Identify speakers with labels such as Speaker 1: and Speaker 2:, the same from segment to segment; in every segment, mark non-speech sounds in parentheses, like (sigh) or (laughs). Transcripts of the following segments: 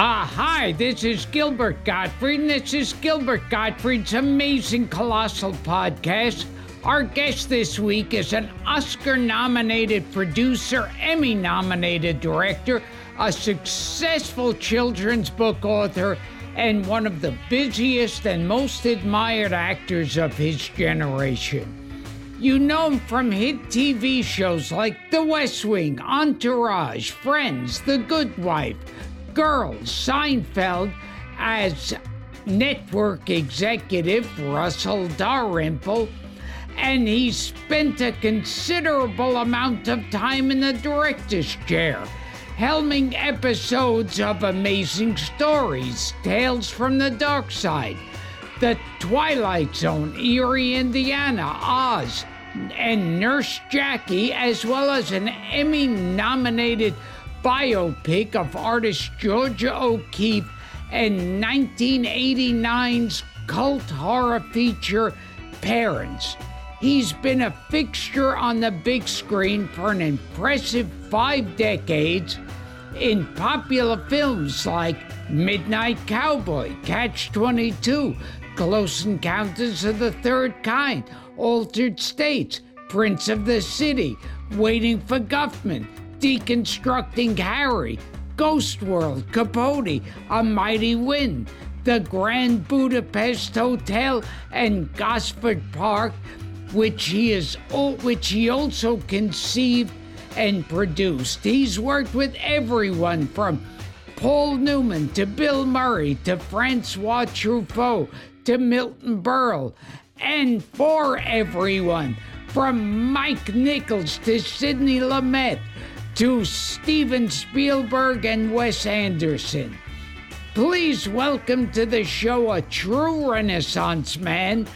Speaker 1: Ah, hi, this is Gilbert Gottfried, and this is Gilbert Gottfried's Amazing Colossal Podcast. Our guest this week is an Oscar nominated producer, Emmy nominated director, a successful children's book author, and one of the busiest and most admired actors of his generation. You know him from hit TV shows like The West Wing, Entourage, Friends, The Good Wife, Girls, Seinfeld, as network executive Russell Dalrymple, and he spent a considerable amount of time in the director's chair, helming episodes of Amazing Stories, Tales from the Dark Side, The Twilight Zone, Eerie, Indiana, Oz, and Nurse Jackie, as well as an Emmy nominated biopic of artist Georgia O'Keeffe and 1989's cult horror feature Parents. He's been a fixture on the big screen for an impressive five decades in popular films like Midnight Cowboy, Catch 22, Close Encounters of the Third Kind, Altered States, Prince of the City, Waiting for Guffman, Deconstructing Harry, Ghost World, Capote, A Mighty Wind, The Grand Budapest Hotel, and Gosford Park, which he is which he also conceived and produced. He's worked with everyone from Paul Newman to Bill Murray to Francois Truffaut to Milton Berle, and for everyone from Mike Nichols to Sidney Lumet to Steven Spielberg and Wes Anderson. Please welcome to the show a true Renaissance man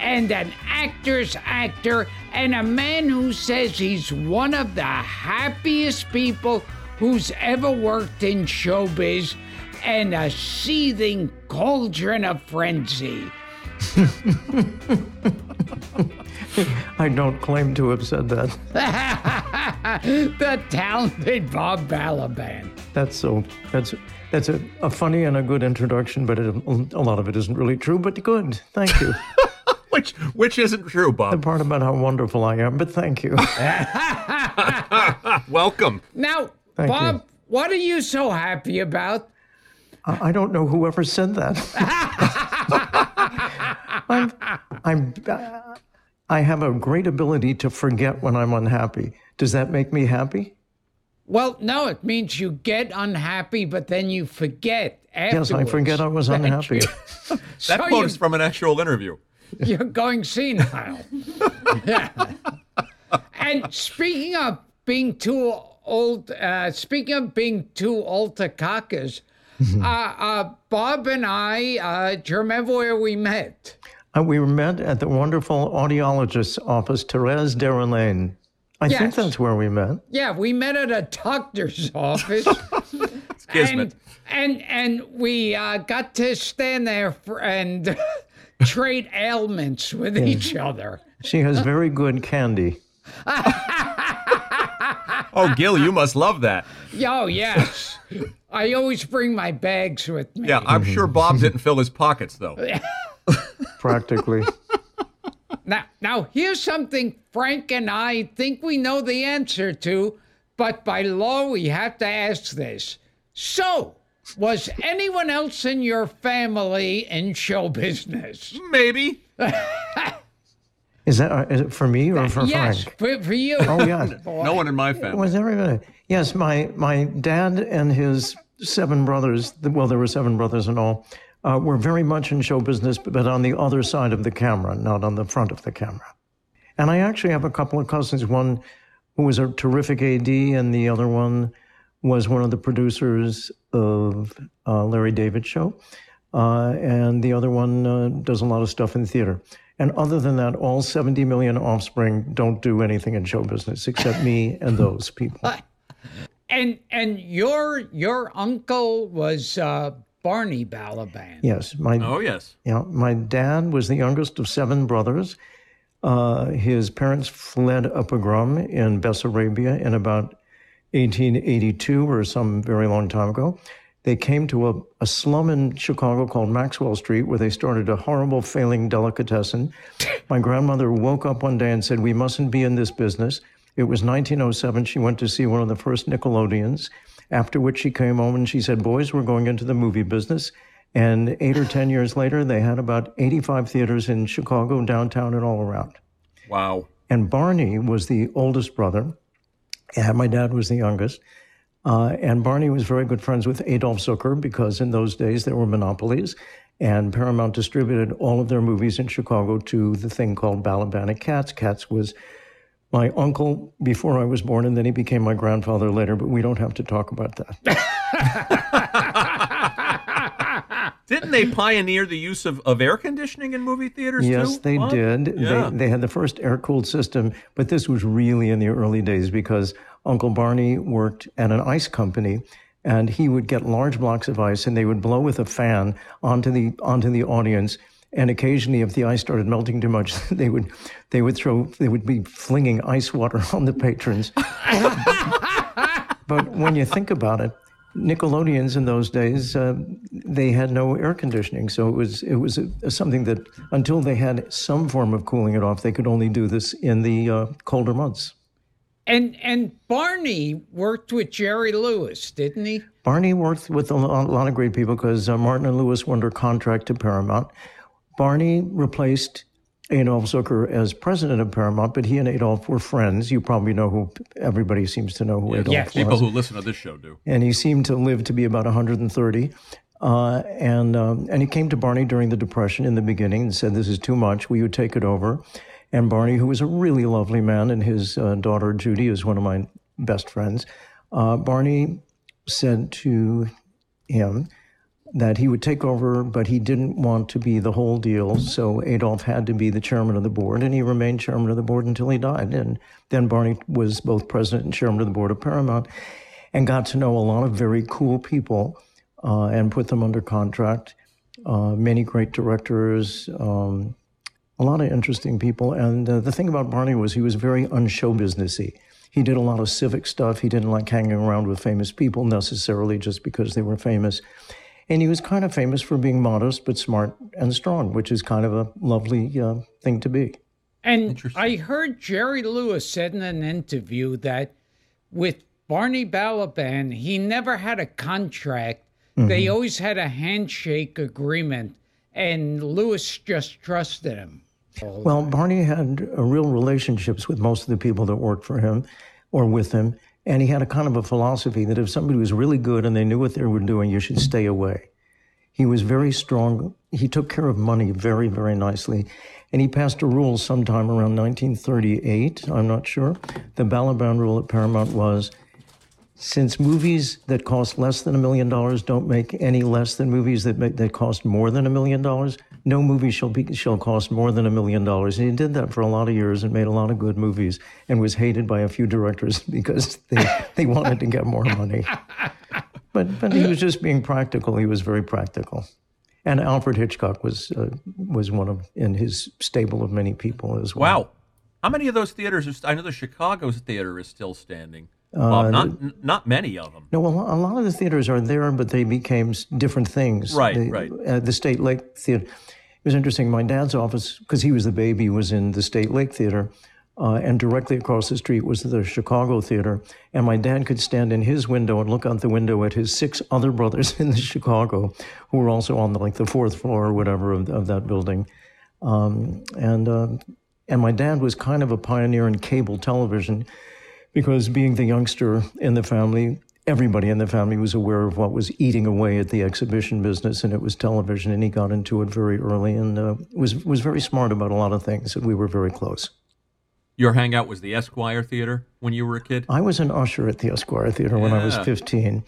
Speaker 1: and an actor's actor and a man who says he's one of the happiest people who's ever worked in showbiz and a seething cauldron of frenzy. (laughs)
Speaker 2: I don't claim to have said that. (laughs) (laughs)
Speaker 1: the talented Bob Balaban.
Speaker 2: That's so. That's that's a, a funny and a good introduction, but it, a lot of it isn't really true. But good, thank you. (laughs)
Speaker 3: which which isn't true, Bob?
Speaker 2: the part about how wonderful I am, but thank you. (laughs)
Speaker 3: Welcome.
Speaker 1: Now,
Speaker 2: Thank
Speaker 1: Bob,
Speaker 2: you.
Speaker 1: what are you so happy about?
Speaker 2: I I don't know whoever said that. I'm, I'm, uh, I have a great ability to forget when I'm unhappy. Does that make me happy?
Speaker 1: Well, no, it means you get unhappy, but then you forget afterwards.
Speaker 2: Yes, I forget I was (laughs) unhappy. (laughs)
Speaker 3: That
Speaker 1: So
Speaker 3: quote is from an actual interview. (laughs)
Speaker 1: You're going senile. Yeah. And speaking of being too old, uh, speaking of being too old to cockers, uh, uh, Bob and I, uh, do you remember where we met?
Speaker 2: Uh, we met at the wonderful audiologist's office, Therese Derrelaine. I think that's where we met.
Speaker 1: Yeah, we met at a doctor's (laughs) office.
Speaker 3: Kismet.
Speaker 1: and, and and we uh, got to stand there for, and (laughs) trade ailments with each other.
Speaker 2: She has very good candy. (laughs)
Speaker 3: Oh, Gil, you must love that.
Speaker 1: Oh yes, I always bring my bags with me.
Speaker 3: Yeah, I'm sure Bob didn't fill his pockets though.
Speaker 2: Practically. (laughs)
Speaker 1: Now, now here's something Frank and I think we know the answer to, but by law we have to ask this. So, was anyone else in your family in show business?
Speaker 3: Maybe. (laughs)
Speaker 2: Is that uh, it for me or for
Speaker 1: yes,
Speaker 2: Frank?
Speaker 1: for, for you.
Speaker 2: Oh yeah. (laughs)
Speaker 3: No one in my family.
Speaker 2: Was everybody? Yes, my my dad and his seven brothers. Well, there were seven brothers in all. Uh, were very much in show business, but on the other side of the camera, not on the front of the camera. And I actually have a couple of cousins. One who was a terrific AD, and the other one was one of the producers of uh, Larry David show. Uh, and the other one uh, does a lot of stuff in theater. And other than that, all 70 million offspring don't do anything in show business except me and those people. (laughs)
Speaker 1: And and your your uncle was uh, Barney Balaban.
Speaker 2: Yes, my
Speaker 3: Oh, yes.
Speaker 2: yeah, my dad was the youngest of seven brothers. Uh, his parents fled a pogrom in Bessarabia in about 1882 or some very long time ago. They came to a, a slum in Chicago called Maxwell Street where they started a horrible failing delicatessen. My grandmother woke up one day and said, We mustn't be in this business. It was 1907. She went to see one of the first Nickelodeons, after which she came home and she said, Boys, we're going into the movie business. And eight or 10 years later, they had about 85 theaters in Chicago, downtown, and all around.
Speaker 3: Wow.
Speaker 2: And Barney was the oldest brother, and my dad was the youngest. Uh, and Barney was very good friends with Adolph Zukor because in those days there were monopolies, and Paramount distributed all of their movies in Chicago to the thing called Balaban Katz. Katz was my uncle before I was born, and then he became my grandfather later, but we don't have to talk about that. (laughs)
Speaker 3: Didn't they pioneer the use of, of air conditioning in movie theaters
Speaker 2: Yes,
Speaker 3: too?
Speaker 2: they did.
Speaker 3: Yeah.
Speaker 2: They, they had the first air cooled system, but this was really in the early days because Uncle Barney worked at an ice company. And he would get large blocks of ice, and they would blow with a fan onto the onto the audience. And occasionally, if the ice started melting too much, (laughs) they would they would throw they would be flinging ice water (laughs) on the patrons. but when you think about it, Nickelodeons in those days uh, they had no air conditioning, so it was it was a, something that until they had some form of cooling it off, they could only do this in the uh, colder months.
Speaker 1: And and Barney worked with Jerry Lewis, didn't he?
Speaker 2: Barney worked with a lot, a lot of great people because uh, Martin and Lewis were under contract to Paramount. Barney replaced Adolph Zukor as president of Paramount, but he and Adolph were friends. You probably know who. Everybody seems to know who Adolph
Speaker 1: Yes.
Speaker 2: was.
Speaker 3: People who listen to this show do.
Speaker 2: and he seemed to live to be about 130. Uh, and um, and he came to Barney during the Depression in the beginning and said, "This is too much. Will you take it over?" And Barney, who was a really lovely man, and his uh, daughter Judy is one of my best friends. Uh, Barney said to him that he would take over, but he didn't want to be the whole deal. So Adolph had to be the chairman of the board, and he remained chairman of the board until he died. And then Barney was both president and chairman of the board of Paramount, and got to know a lot of very cool people uh, and put them under contract. Uh, many great directors, um, a lot of interesting people. And uh, the thing about Barney was he was very unshow businessy. He did a lot of civic stuff. He didn't like hanging around with famous people necessarily just because they were famous. And he was kind of famous for being modest but smart and strong, which is kind of a lovely uh, thing to be.
Speaker 1: And I heard Jerry Lewis said in an interview that with Barney Balaban, he never had a contract. They always had a handshake agreement, and Lewis just trusted him.
Speaker 2: Well, Barney had uh, real relationships with most of the people that worked for him or with him. And he had a kind of a philosophy that if somebody was really good and they knew what they were doing, you should stay away. He was very strong. He took care of money very, very nicely. And he passed a rule sometime around 1938, I'm not sure. The Balaban rule at Paramount was since movies that cost less than a million dollars don't make any less than movies that make, that cost more than a million dollars, no movie shall be shall cost more than a million dollars. And he did that for a lot of years and made a lot of good movies and was hated by a few directors (laughs) because they they wanted to get more money. (laughs) But but he was just being practical. He was very practical. And Alfred Hitchcock was uh, was one of in his stable of many people as well.
Speaker 3: Wow. How many of those theaters are? St- I know the Chicago's theater is still standing.
Speaker 2: Uh,
Speaker 3: Bob, not n- not many of them.
Speaker 2: No, well, a lot of the theaters are there, but they became different things.
Speaker 3: Right,
Speaker 2: the,
Speaker 3: right.
Speaker 2: Uh, the State Lake Theater. It was interesting. My dad's office, because he was the baby, was in the State Lake Theater, uh, and directly across the street was the Chicago Theater. And my dad could stand in his window and look out the window at his six other brothers (laughs) in the Chicago, who were also on the, like the fourth floor or whatever of, of that building. Um, and uh, and my dad was kind of a pioneer in cable television because being the youngster in the family, everybody in the family was aware of what was eating away at the exhibition business, and it was television. And he got into it very early, and uh, was was very smart about a lot of things. And we were very close.
Speaker 3: Your hangout was the Esquire Theater when you were a kid.
Speaker 2: I was an usher at the Esquire Theater when I was 15.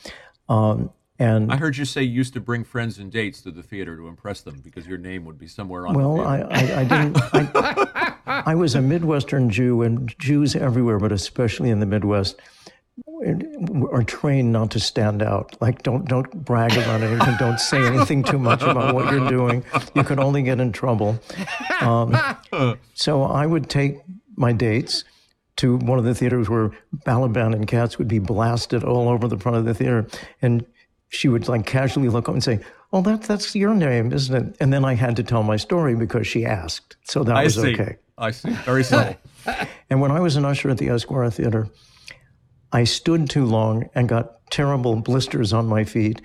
Speaker 2: Um, and
Speaker 3: I heard you say you used to bring friends and dates to the theater to impress them because your name would be somewhere on.
Speaker 2: well,
Speaker 3: the
Speaker 2: I, I, I didn't. I, (laughs) I was a Midwestern Jew, and Jews everywhere, but especially in the Midwest, are trained not to stand out. Like, don't don't brag about anything. Don't say anything too much about what you're doing. You could only get in trouble. Um, so I would take my dates to one of the theaters where Balaban and Katz would be blasted all over the front of the theater, and she would like casually look up and say, "Oh, that that's your name, isn't it?" And then I had to tell my story because she asked, so that
Speaker 3: I
Speaker 2: was
Speaker 3: see.
Speaker 2: okay.
Speaker 3: I see. Very subtle. (laughs)
Speaker 2: And when I was an usher at the Esquire Theater, I stood too long and got terrible blisters on my feet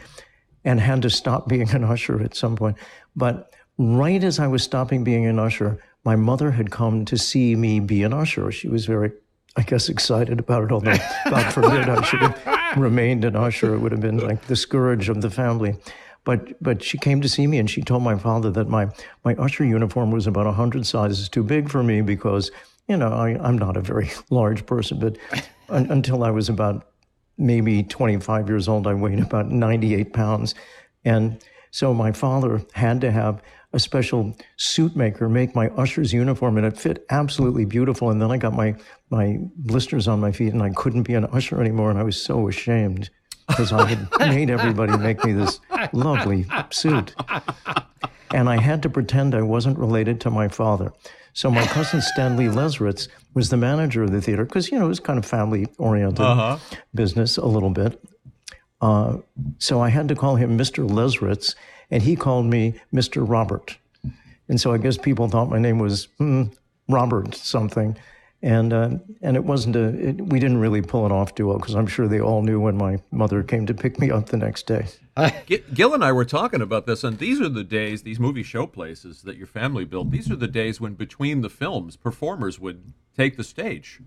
Speaker 2: and had to stop being an usher at some point. But right as I was stopping being an usher, my mother had come to see me be an usher. She was very, I guess, excited about it, although, God forbid, I should have (laughs) remained an usher. It would have been like the scourge of the family. But, but she came to see me and she told my father that my, my usher uniform was about 100 sizes too big for me because, you know, I, I'm not a very (laughs) large person, but un, until I was about maybe 25 years old, I weighed about 98 pounds. And so my father had to have a special suit maker make my usher's uniform, and it fit absolutely beautiful. And then I got my, my blisters on my feet, and I couldn't be an usher anymore. And I was so ashamed because I had (laughs) made everybody make me this lovely suit. And I had to pretend I wasn't related to my father. So my cousin Stanley Lesritz was the manager of the theater because, you know, it was kind of family oriented business a little bit. Uh, so I had to call him Mr. Lesritz, and he called me Mr. Robert. And so I guess people thought my name was hmm, Robert something. And, uh, and it wasn't a, it, we didn't really pull it off too well because I'm sure they all knew when my mother came to pick me up the next day. (laughs)
Speaker 3: Gil and I were talking about this, and these are the days, these movie show places that your family built. These are the days when between the films, performers would take the stage.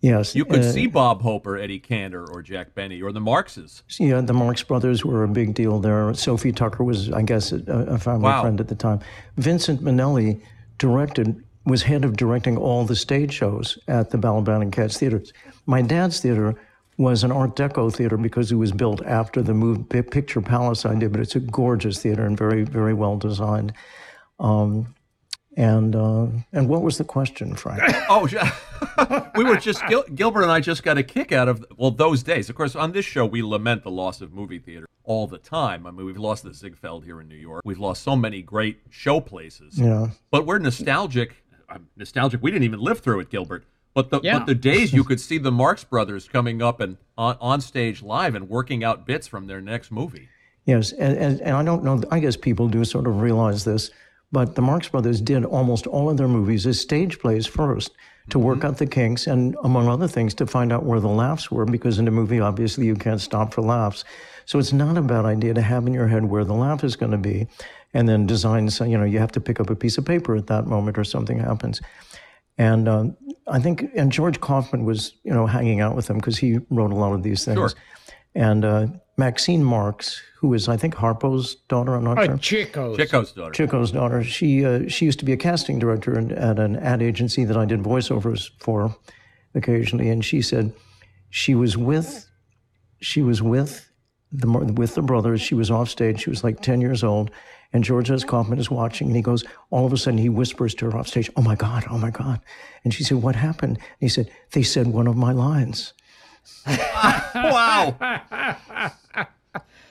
Speaker 2: Yes.
Speaker 3: You could
Speaker 2: uh,
Speaker 3: see Bob Hope or Eddie Cantor or Jack Benny or the Marxes.
Speaker 2: Yeah, the Marx Brothers were a big deal there. Sophie Tucker was, I guess, a, a family
Speaker 3: Wow.
Speaker 2: friend at the time. Vincente Minnelli directed, was head of directing all the stage shows at the Balaban and Katz theaters. My dad's theater was an Art Deco theater because it was built after the move, Picture Palace I did, but it's a gorgeous theater and very, very well designed. Um, and uh, and what was the question, Frank? (laughs)
Speaker 3: Oh, yeah. (laughs) we were just Gil- Gilbert and I just got a kick out of well those days. Of course, on this show we lament the loss of movie theater all the time. I mean, we've lost the Ziegfeld here in New York. We've lost so many great show places.
Speaker 2: Yeah.
Speaker 3: But we're nostalgic. I'm nostalgic. We didn't even live through it, Gilbert. But the
Speaker 1: Yeah.
Speaker 3: but the days you (laughs) could see the Marx Brothers coming up and on, on stage live and working out bits from their next movie.
Speaker 2: Yes, and, and, and I don't know, I guess people do sort of realize this, but the Marx Brothers did almost all of their movies as stage plays first to work out the kinks and, among other things, to find out where the laughs were, because in a movie, obviously, you can't stop for laughs. So it's not a bad idea to have in your head where the laugh is going to be and then design, so, you know, you have to pick up a piece of paper at that moment or something happens. And um, I think, and George Kaufman was, you know, hanging out with them because he wrote a lot of these things.
Speaker 3: Sure.
Speaker 2: And uh, Maxine Marx, who is, I think, Harpo's daughter, I'm not
Speaker 1: Oh,
Speaker 2: sure.
Speaker 1: Chico's.
Speaker 3: Chico's daughter.
Speaker 2: Chico's daughter. She uh, she used to be a casting director in, at an ad agency that I did voiceovers for occasionally, and she said she was with she was with the with the brothers. She was off stage. She was like ten years old, and George S. Kaufman is watching, and he goes. All of a sudden, he whispers to her off stage, "Oh my God! Oh my God!" And she said, "What happened?" And he said, "They said one of my lines." (laughs)
Speaker 3: wow.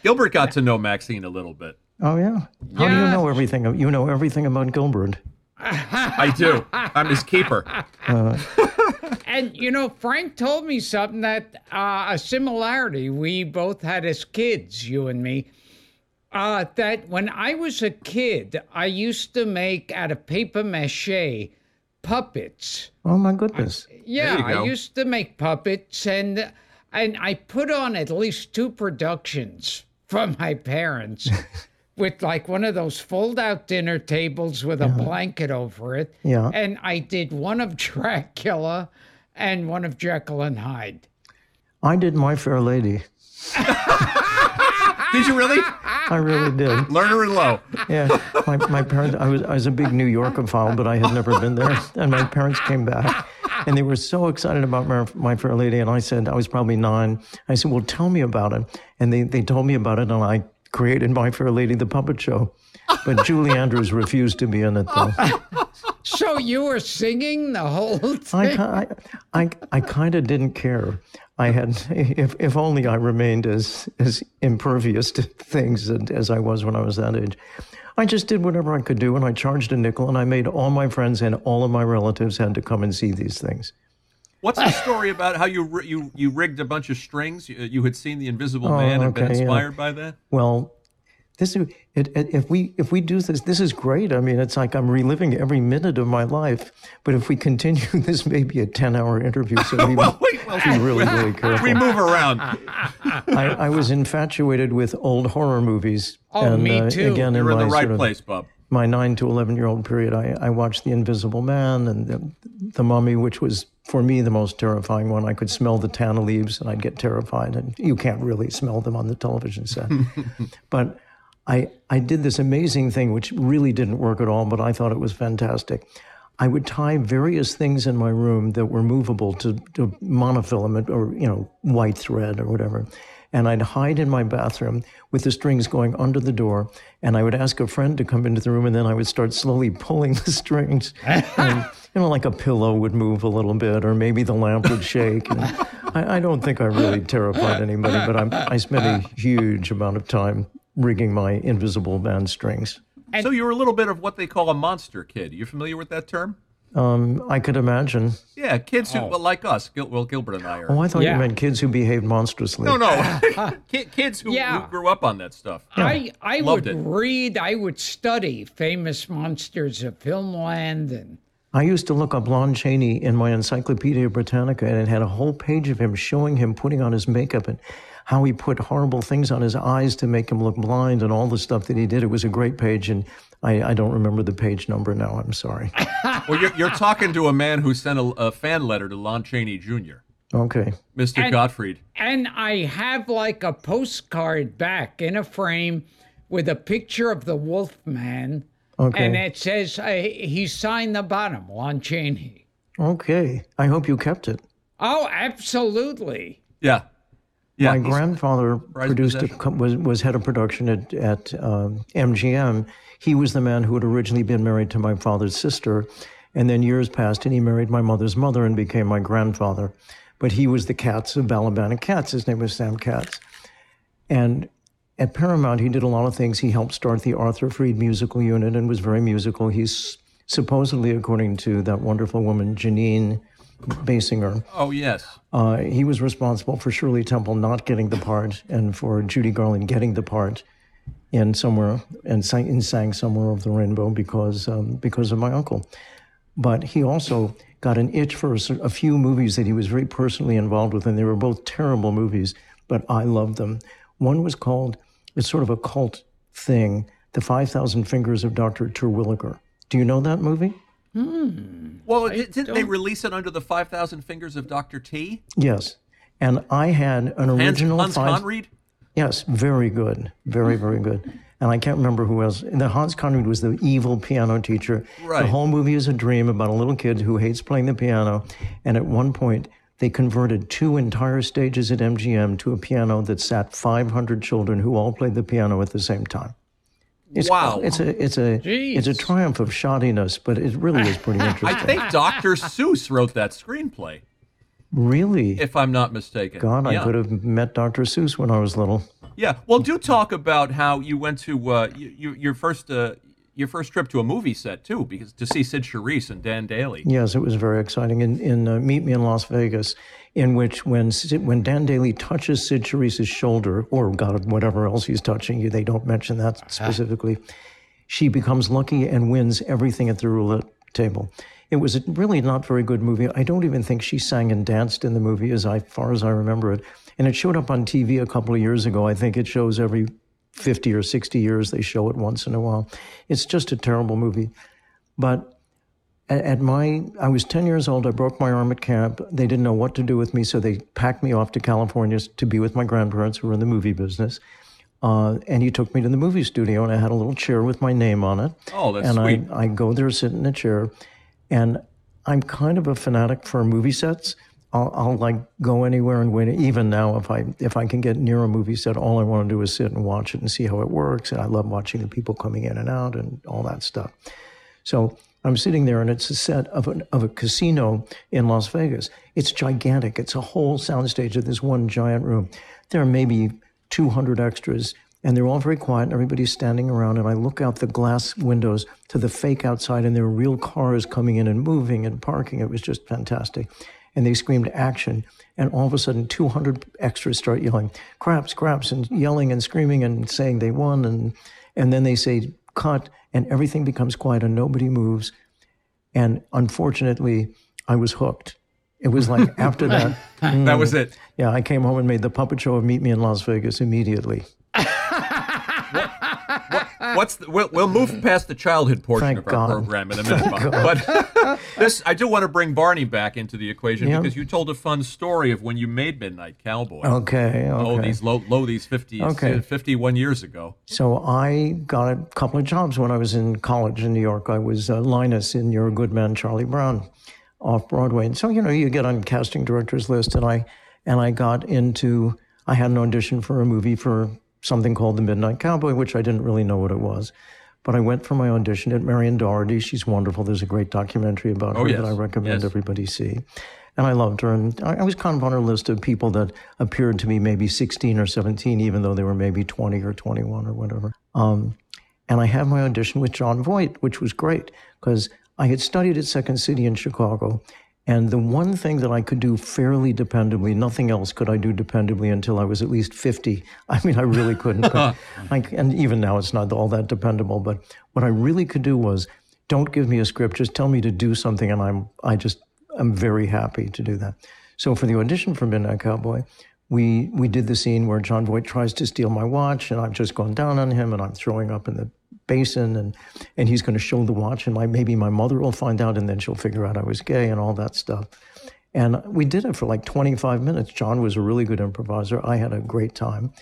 Speaker 3: Gilbert got to know Maxine a little bit.
Speaker 2: Oh yeah. How do you know everything? You know everything about Gilbert.
Speaker 3: I do. I'm his keeper. (laughs)
Speaker 1: And you know, Frank told me something that uh, a similarity we both had as kids, you and me. Uh, that when I was a kid, I used to make out of paper mache puppets.
Speaker 2: Oh my goodness.
Speaker 1: Yeah,
Speaker 3: you
Speaker 1: I used to make puppets, and and I put on at least two productions for my parents. (laughs) With like one of those fold out dinner tables with a blanket over it.
Speaker 2: Yeah.
Speaker 1: And I did one of (laughs) Dracula and one of Jekyll and Hyde?
Speaker 2: I did My Fair Lady. (laughs)
Speaker 3: Did you really?
Speaker 2: I really did.
Speaker 3: Lerner and Loewe.
Speaker 2: Yeah, my, my parents. I was I was a big New Yorker Yorkophile, but I had never been there. And my parents came back, and they were so excited about my, my Fair Lady. And I said I was probably nine. I said, "Well, tell me about it." And they they told me about it, and I created My Fair Lady, the puppet show. But Julie Andrews refused to be in it, though. (laughs)
Speaker 1: So you were singing the whole
Speaker 2: I,
Speaker 1: thing?
Speaker 2: ki- I, I, I kind of didn't care. I had, if, if only I remained as, as impervious to things as- as I was when I was that age. I just did whatever I could do, and I charged a nickel, and I made all my friends and all of my relatives had to come and see these things.
Speaker 3: What's the story about how you you you rigged a bunch of strings? You, you had seen the Invisible
Speaker 2: Oh,
Speaker 3: Man and been
Speaker 2: okay, yeah.
Speaker 3: inspired by that.
Speaker 2: Well, this is it, it, if we if we do this, this is great. I mean, it's like I'm reliving every minute of my life. But if we continue, (laughs) this may be a ten hour interview, so (laughs) we
Speaker 3: Well, wait, well,
Speaker 2: be really really (laughs) careful.
Speaker 3: we move around.
Speaker 2: I, I was infatuated with old horror movies.
Speaker 1: Oh,
Speaker 2: and,
Speaker 1: me
Speaker 2: uh,
Speaker 1: too.
Speaker 2: Again,
Speaker 3: You're in
Speaker 2: my
Speaker 3: the right
Speaker 2: sort of-
Speaker 3: place, Bob.
Speaker 2: my nine to eleven year old period, I, I watched The Invisible Man and the, the Mummy, which was for me the most terrifying one. I could smell the tanna leaves and I'd get terrified, and you can't really smell them on the television set. but I I did this amazing thing, which really didn't work at all, but I thought it was fantastic. I would tie various things in my room that were movable to, to monofilament or you know white thread or whatever, and I'd hide in my bathroom with the strings going under the door, and I would ask a friend to come into the room, and then I would start slowly pulling the strings, (laughs) and you know like a pillow would move a little bit, or maybe the lamp would shake. And I, I don't think I really terrified anybody, but I, I spent a huge amount of time rigging my invisible band strings.
Speaker 3: so you were a little bit of what they call a monster kid. You familiar with that term?
Speaker 2: Um, I could imagine.
Speaker 3: Yeah, kids who well, like us. Gil, well, Gilbert and I are.
Speaker 2: Oh, I thought
Speaker 1: Yeah.
Speaker 2: you meant kids who behaved monstrously.
Speaker 3: no, no, (laughs) (laughs) kids who,
Speaker 1: Yeah.
Speaker 3: who grew up on that stuff.
Speaker 1: I, I
Speaker 3: Loved
Speaker 1: would
Speaker 3: it.
Speaker 1: read, I would study famous monsters of filmland and
Speaker 2: I used to look up Lon Chaney in my Encyclopedia Britannica, and it had a whole page of him showing him putting on his makeup and how he put horrible things on his eyes to make him look blind and all the stuff that he did. It was a great page, and I, I don't remember the page number now. I'm sorry. (laughs)
Speaker 3: Well, you're, you're talking to a man who sent a, a fan letter to Lon Chaney Jr.,
Speaker 2: Okay.
Speaker 3: Mr.
Speaker 1: And-
Speaker 3: Gottfried.
Speaker 1: and I have like a postcard back in a frame with a picture of the Wolfman,
Speaker 2: Okay.
Speaker 1: and it says uh, he signed the bottom, Lon Chaney.
Speaker 2: Okay. I hope you kept it.
Speaker 1: Oh, absolutely.
Speaker 3: Yeah. Yeah.
Speaker 2: My grandfather produced a, was was head of production at at um, MGM. He was the man who had originally been married to my father's sister, and then years passed, and he married my mother's mother and became my grandfather. But he was the Katz of Balaban Katz. His name was Sam Katz, and at Paramount he did a lot of things. He helped start the Arthur Freed musical unit and was very musical. He's supposedly, according to that wonderful woman Janine Basinger,
Speaker 3: Oh, yes.
Speaker 2: uh, he was responsible for Shirley Temple not getting the part and for Judy Garland getting the part in somewhere and sang, and sang somewhere over the rainbow because um, because of my uncle. But he also got an itch for a, a few movies that he was very personally involved with, and they were both terrible movies, but I loved them. One was called it's sort of a cult thing, The Five Thousand Fingers of Doctor Terwilliger. Do you know that movie?
Speaker 3: Well, di- didn't they release it under the 5,000 Fingers of Dr. T?
Speaker 2: Yes. And I had an original
Speaker 3: Hans
Speaker 2: five.
Speaker 3: Conried?
Speaker 2: Yes, very good, very very good. And I can't remember who else. The Hans Conried was the evil piano teacher.
Speaker 3: Right.
Speaker 2: The whole movie is a dream about a little kid who hates playing the piano. And at one point, they converted two entire stages at MGM to a piano that sat 500 children who all played the piano at the same time. It's,
Speaker 3: Wow.
Speaker 2: It's a it's a it's a triumph of shoddiness, but it really is pretty (laughs) interesting.
Speaker 3: I think Dr. Seuss wrote that screenplay,
Speaker 2: really,
Speaker 3: if I'm not mistaken.
Speaker 2: God,
Speaker 3: yeah.
Speaker 2: I could have met Dr. Seuss when I was little.
Speaker 3: Yeah. Well, do talk about how you went to uh, you, you, your first uh, your first trip to a movie set too, because to see Cyd Charisse and Dan Dailey.
Speaker 2: Yes, it was very exciting. In, in uh, Meet Me in Las Vegas, in which when when Dan Dailey touches Cyd Charisse's shoulder, or God, whatever else he's touching, you they don't mention that (laughs) specifically. She becomes lucky and wins everything at the roulette table. It was a really not very good movie. I don't even think she sang and danced in the movie, as I, far as I remember it. And it showed up on TV a couple of years ago. I think it shows every 50 or 60 years. They show it once in a while. It's just a terrible movie. But at, my, I was 10 years old. I broke my arm at camp. They didn't know what to do with me, so they packed me off to California to be with my grandparents who were in the movie business. Uh, and he took me to the movie studio, and I had a little chair with my name on it.
Speaker 3: Oh, that's
Speaker 2: and
Speaker 3: sweet.
Speaker 2: I, I go there, sit in a chair, and I'm kind of a fanatic for movie sets. I'll, I'll like go anywhere and wait. Even now, if I if I can get near a movie set, all I want to do is sit and watch it and see how it works. And I love watching the people coming in and out and all that stuff. So I'm sitting there, and it's a set of, an, of a casino in Las Vegas. It's gigantic. It's a whole soundstage of this one giant room. There are maybe 200 extras, and they're all very quiet, and everybody's standing around. And I look out the glass windows to the fake outside, and there are real cars coming in and moving and parking. It was just fantastic. And they screamed action, and all of a sudden, 200 extras start yelling, craps, craps, and yelling and screaming and saying they won. And, and then they say, cut, and everything becomes quiet and nobody moves. And unfortunately, I was hooked. It was like after (laughs) that.
Speaker 3: that was it.
Speaker 2: Mm, yeah, I came home and made the puppet show of Meet Me in Las Vegas immediately.
Speaker 3: What's the, we'll, we'll move past the childhood portion
Speaker 2: Thank
Speaker 3: of our
Speaker 2: God.
Speaker 3: program in a minute, but this I do want to bring Barney back into the equation because you told a fun story of when you made Midnight Cowboy.
Speaker 2: Okay, okay.
Speaker 3: Oh, these low, low these 50,
Speaker 2: Okay.
Speaker 3: 51 years ago.
Speaker 2: So I got a couple of jobs when I was in college in New York. I was uh, Linus in You're Good Man, Charlie Brown, off Broadway. And so you know you get on casting directors list, and I and I got into. I had an audition for a movie for something called The Midnight Cowboy, which I didn't really know what it was. But I went for my audition at Marion Dougherty. She's wonderful. There's a great documentary about
Speaker 3: Oh,
Speaker 2: her
Speaker 3: yes.
Speaker 2: that I recommend
Speaker 3: Yes.
Speaker 2: everybody see. And I loved her. And I I was kind of on her list of people that appeared to me maybe 16 or 17, even though they were maybe 20 or 21 or whatever. Um, and I had my audition with Jon Voight, which was great because I had studied at Second City in Chicago. And the one thing that I could do fairly dependably, nothing else could I do dependably until I was at least 50. (laughs) I mean, I really couldn't. (laughs) I, and even now, it's not all that dependable. But what I really could do was don't give me a script, just tell me to do something. And I'm, I just, I'm very happy to do that. So for the audition for Midnight Cowboy, we we did the scene where Jon Voight tries to steal my watch, and I've just gone down on him, and I'm throwing up in the basin, and and he's going to show the watch, and my maybe my mother will find out, and then she'll figure out I was gay and all that stuff. And we did it for like 25 minutes. Jon was a really good improviser. I had a great time.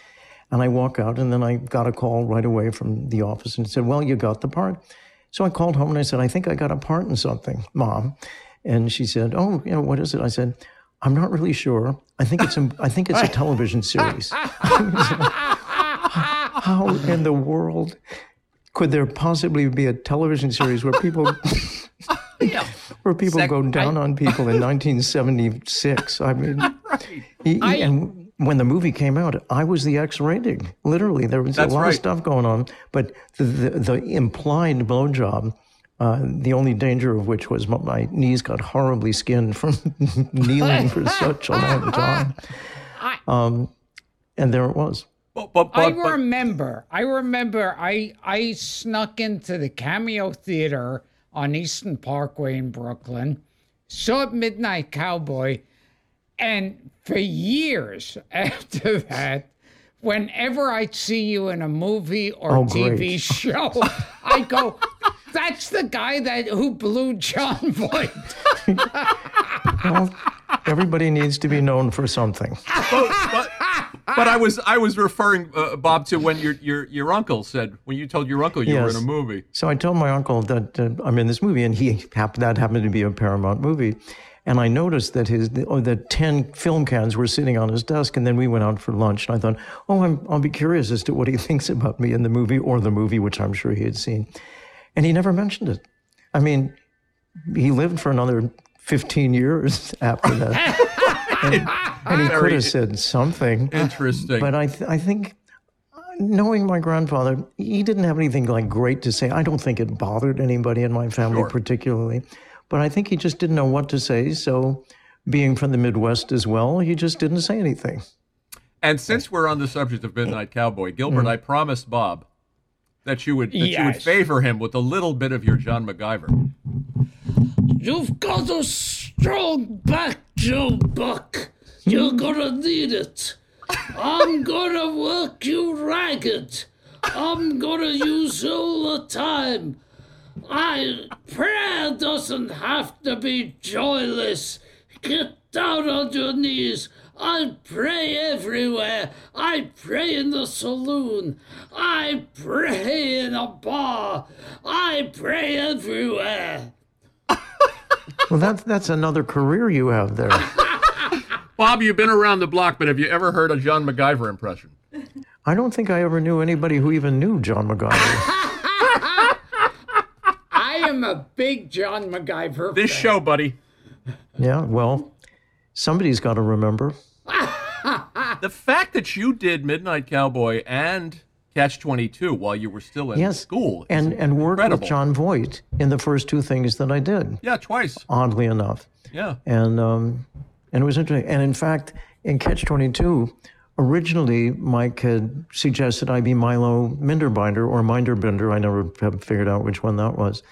Speaker 2: And I walk out, and then I got a call right away from the office and said, Well, you got the part. So I called home and I said, I think I got a part in something, Mom. And she said, Oh, you know, what is it? I said, I'm not really sure. I think it's a, I think it's a (laughs) television series. (laughs) How in the world could there possibly be a television series where people (laughs) (laughs) where people
Speaker 1: Sec-
Speaker 2: go down on people in (laughs) 1976? I mean, he-
Speaker 1: I-
Speaker 2: and when the movie came out, I was the X rating. Literally, there was a lot
Speaker 3: right.
Speaker 2: of stuff going on, but the the, the implied blowjob. Uh, the only danger of which was my, my knees got horribly skinned from kneeling for such a long time. Um, and there it was.
Speaker 3: But, but,
Speaker 1: I
Speaker 3: but, but
Speaker 1: remember. I remember. I I snuck into the Cameo Theater on Eastern Parkway in Brooklyn, saw Midnight Cowboy, and for years (laughs) after that, whenever I'd see you in a movie or
Speaker 2: Oh,
Speaker 1: TV
Speaker 2: great. (laughs)
Speaker 1: show, I go. That's the guy that who blew Jon (laughs) Voight.
Speaker 2: Well, everybody needs to be known for something.
Speaker 3: but, but, but I was I was referring uh, Bob to when your your your uncle said when you told your uncle you were in a movie.
Speaker 2: So I told my uncle that uh, I'm in this movie, and he happened that happened to be a Paramount movie. And I noticed that his oh, that ten film cans were sitting on his desk, and then we went out for lunch. And I thought, oh, I'm, I'll be curious as to what he (laughs) thinks about me in the movie or the movie, which I'm sure he had seen. And he never mentioned it. I mean, he lived for another 15 years (laughs) after that, (laughs) and, and he could have said something.
Speaker 3: Interesting.
Speaker 2: But I, th- I think, knowing my grandfather, he didn't have anything like great to say. I don't think it bothered anybody in my family
Speaker 3: Sure.
Speaker 2: particularly, but I think he just didn't know what to say. So, being from the Midwest as well, he just didn't say anything.
Speaker 3: And since we're on the subject of Midnight Cowboy, Gilbert, mm-hmm. I promised Bob that you would that you would favor him with a little bit of your John McGiver.
Speaker 4: You've got a strong back, Joe Buck. You're hmm? gonna need it. I'm gonna work you ragged. I'm gonna use all the time. I prayer doesn't have to be joyless. Get down on your knees. I pray everywhere. I pray in the saloon. I pray in a bar. I pray everywhere.
Speaker 2: Well, that's that's another career you have there. (laughs)
Speaker 3: Bob, you've been around the block, but have you ever heard a John McGiver impression?
Speaker 2: I don't think I ever knew anybody who even knew John McGiver. (laughs)
Speaker 1: I am a big John McGiver.
Speaker 3: This
Speaker 1: fan.
Speaker 3: show, buddy.
Speaker 2: yeah, well, somebody's got to remember. (laughs)
Speaker 3: The fact that you did Midnight Cowboy and Catch 22 while you were still in
Speaker 2: Yes,
Speaker 3: school. is
Speaker 2: and and worked
Speaker 3: incredible.
Speaker 2: with Jon Voight in the first two things that I did.
Speaker 3: Yeah, twice.
Speaker 2: Oddly enough,
Speaker 3: Yeah.
Speaker 2: and um, and it was interesting. And in fact, in Catch Twenty Two, originally Mike had suggested I be Milo Minderbinder or Minderbinder. I never have figured out which one that was.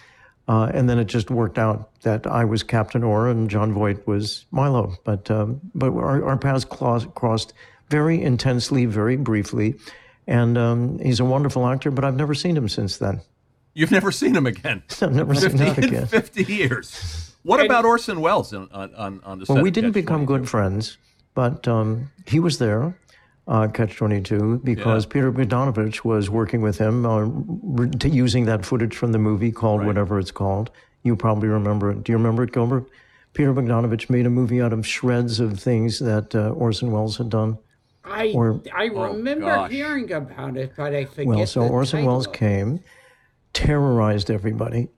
Speaker 2: Uh, and then it just worked out that I was Captain Orr and Jon Voight was Milo. But um, but our, our paths clos- crossed very intensely, very briefly. And um, he's a wonderful actor, but I've never seen him since then.
Speaker 3: You've never seen him again. (laughs)
Speaker 2: I've never seen
Speaker 3: 50,
Speaker 2: that
Speaker 3: in
Speaker 2: again.
Speaker 3: 50 years. What about Orson Welles on, on, on, on the set?
Speaker 2: Well, we didn't become
Speaker 3: 22?
Speaker 2: good friends, but um, he was there, uh, Catch 22, because
Speaker 3: Yeah.
Speaker 2: Peter Bogdanovich was working with him, uh, re- to using that footage from the movie called whatever it's called. You probably remember it. Do you remember it, Gilbert? Peter Bogdanovich made a movie out of shreds of things that uh, Orson Welles had done.
Speaker 1: I
Speaker 2: Or-
Speaker 1: I remember
Speaker 3: gosh.
Speaker 1: hearing about it, but I forget.
Speaker 2: Well, so
Speaker 1: the
Speaker 2: Orson
Speaker 1: title
Speaker 2: Welles came, terrorized everybody,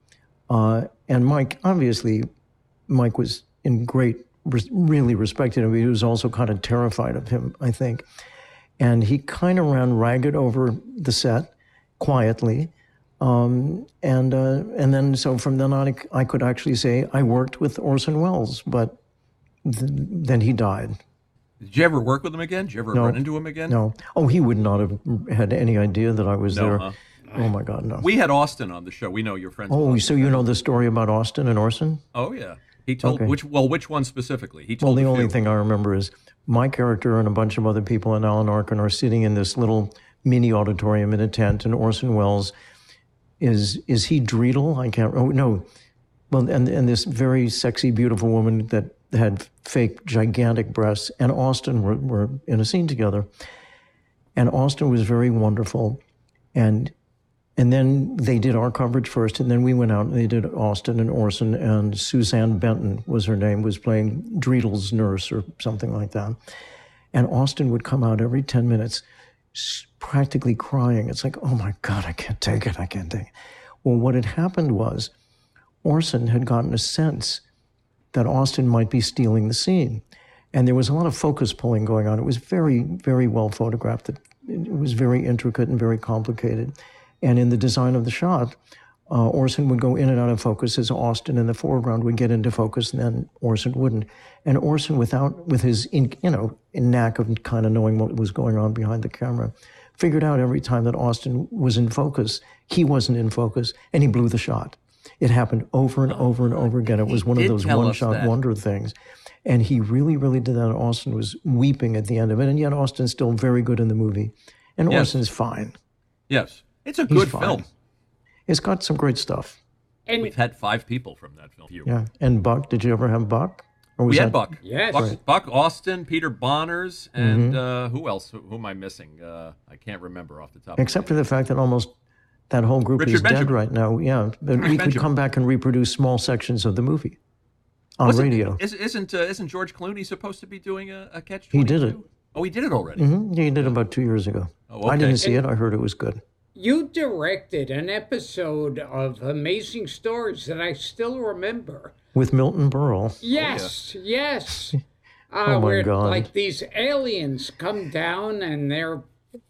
Speaker 2: uh, and Mike. Obviously, Mike was in great, really respected him. He was also kind of terrified of him, I think, and he kind of ran ragged over the set quietly. Um, and uh, and then so from then on, I, I could actually say I worked with Orson Welles, but th- then he died.
Speaker 3: Did you ever work with him again? Did you ever
Speaker 2: No.
Speaker 3: run into him again?
Speaker 2: No, oh, he would not have had any idea that I was
Speaker 3: No,
Speaker 2: there.
Speaker 3: huh?
Speaker 2: Oh my God, no.
Speaker 3: We had Austin on the show. We know your friends.
Speaker 2: Oh, so you know the story about Austin and Orson?
Speaker 3: Oh, yeah. He told
Speaker 2: Okay.
Speaker 3: which well, which one specifically? He
Speaker 2: Well,
Speaker 3: told
Speaker 2: the only thing I remember is my character and a bunch of other people in Alan Arkin are sitting in this little mini auditorium in a tent, and Orson Welles is is he Dreedle? I can't. Oh no, well, and and this very sexy, beautiful woman that had fake gigantic breasts, and Austin were, were in a scene together, and Austin was very wonderful, and and then they did our coverage first, and then we went out and they did Austin and Orson, and Suzanne Benton was her name, was playing Dreedle's nurse or something like that. And Austin would come out every 10 minutes, practically crying. It's like, oh my God, I can't take it, I can't take it. Well, what had happened was Orson had gotten a sense that Austin might be stealing the scene. And there was a lot of focus pulling going on. It was very, very well photographed. It, it was very intricate and very complicated. And in the design of the shot, uh, Orson would go in and out of focus as Austin in the foreground would get into focus, and then Orson wouldn't. And Orson, without with his in, you know knack of kind of knowing what was going on behind the camera, figured out every time that Austin was in focus, he wasn't in focus, and he blew the shot. It happened over and over and over again. It was one of those one-shot wonder things. And he really, really did that. Austin was weeping at the end of it, and yet Austin's still very good in the movie, and
Speaker 3: Yes.
Speaker 2: Orson is fine.
Speaker 3: Yes, it's a good
Speaker 2: fine.
Speaker 3: film.
Speaker 2: It's got some great stuff.
Speaker 1: And
Speaker 3: We've had five people from that film. Here.
Speaker 2: Yeah. And Buck, did you ever have Buck? Or was
Speaker 3: We had
Speaker 2: that-
Speaker 3: Buck.
Speaker 1: Yes.
Speaker 3: Buck,
Speaker 1: Right.
Speaker 3: Buck Austin, Peter Bonerz, and
Speaker 2: Mm-hmm.
Speaker 3: uh, who else? Who, who am I missing? Uh, I can't remember off the top.
Speaker 2: Except for the fact that almost that whole group
Speaker 3: Richard
Speaker 2: is dead right now. Yeah. But we could
Speaker 3: Benjamin.
Speaker 2: come back and reproduce small sections of the movie on
Speaker 3: Wasn't-
Speaker 2: radio.
Speaker 3: Is, isn't uh, isn't George Clooney supposed to be doing a, a catch?
Speaker 2: He did it.
Speaker 3: Oh, he did it already.
Speaker 2: hmm He did it about two years ago.
Speaker 3: Oh,
Speaker 2: I didn't see it. I heard it was good.
Speaker 1: You directed an episode of Amazing Stories that I still remember.
Speaker 2: With Milton Berle.
Speaker 1: Yes, yes. (laughs) Uh,
Speaker 2: Oh, my
Speaker 1: where
Speaker 2: God.
Speaker 1: like these aliens come down and they're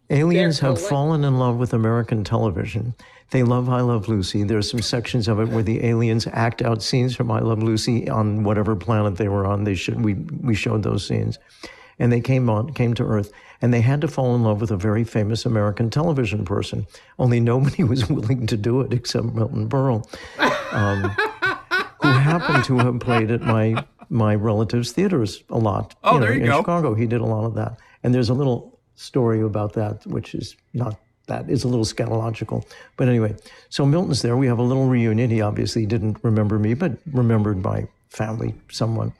Speaker 2: Aliens
Speaker 1: They're
Speaker 2: have
Speaker 1: collect-
Speaker 2: fallen in love with American television. They love I Love Lucy. There's some sections of it where the aliens act out scenes from I Love Lucy on whatever planet they were on. They should we we showed those scenes, and they came on came to Earth, and they had to fall in love with a very famous American television person. Only nobody (laughs) was willing to do it except Milton Berle, um, who happened to have played at my my relatives' theaters a lot.
Speaker 3: Oh,
Speaker 2: know,
Speaker 3: there you
Speaker 2: in
Speaker 3: go.
Speaker 2: Chicago, he did a lot of that, and there's a little story about that, which is not that is a little scatological. But anyway, so Milton's there. We have a little reunion. He obviously didn't remember me, but remembered my family, someone.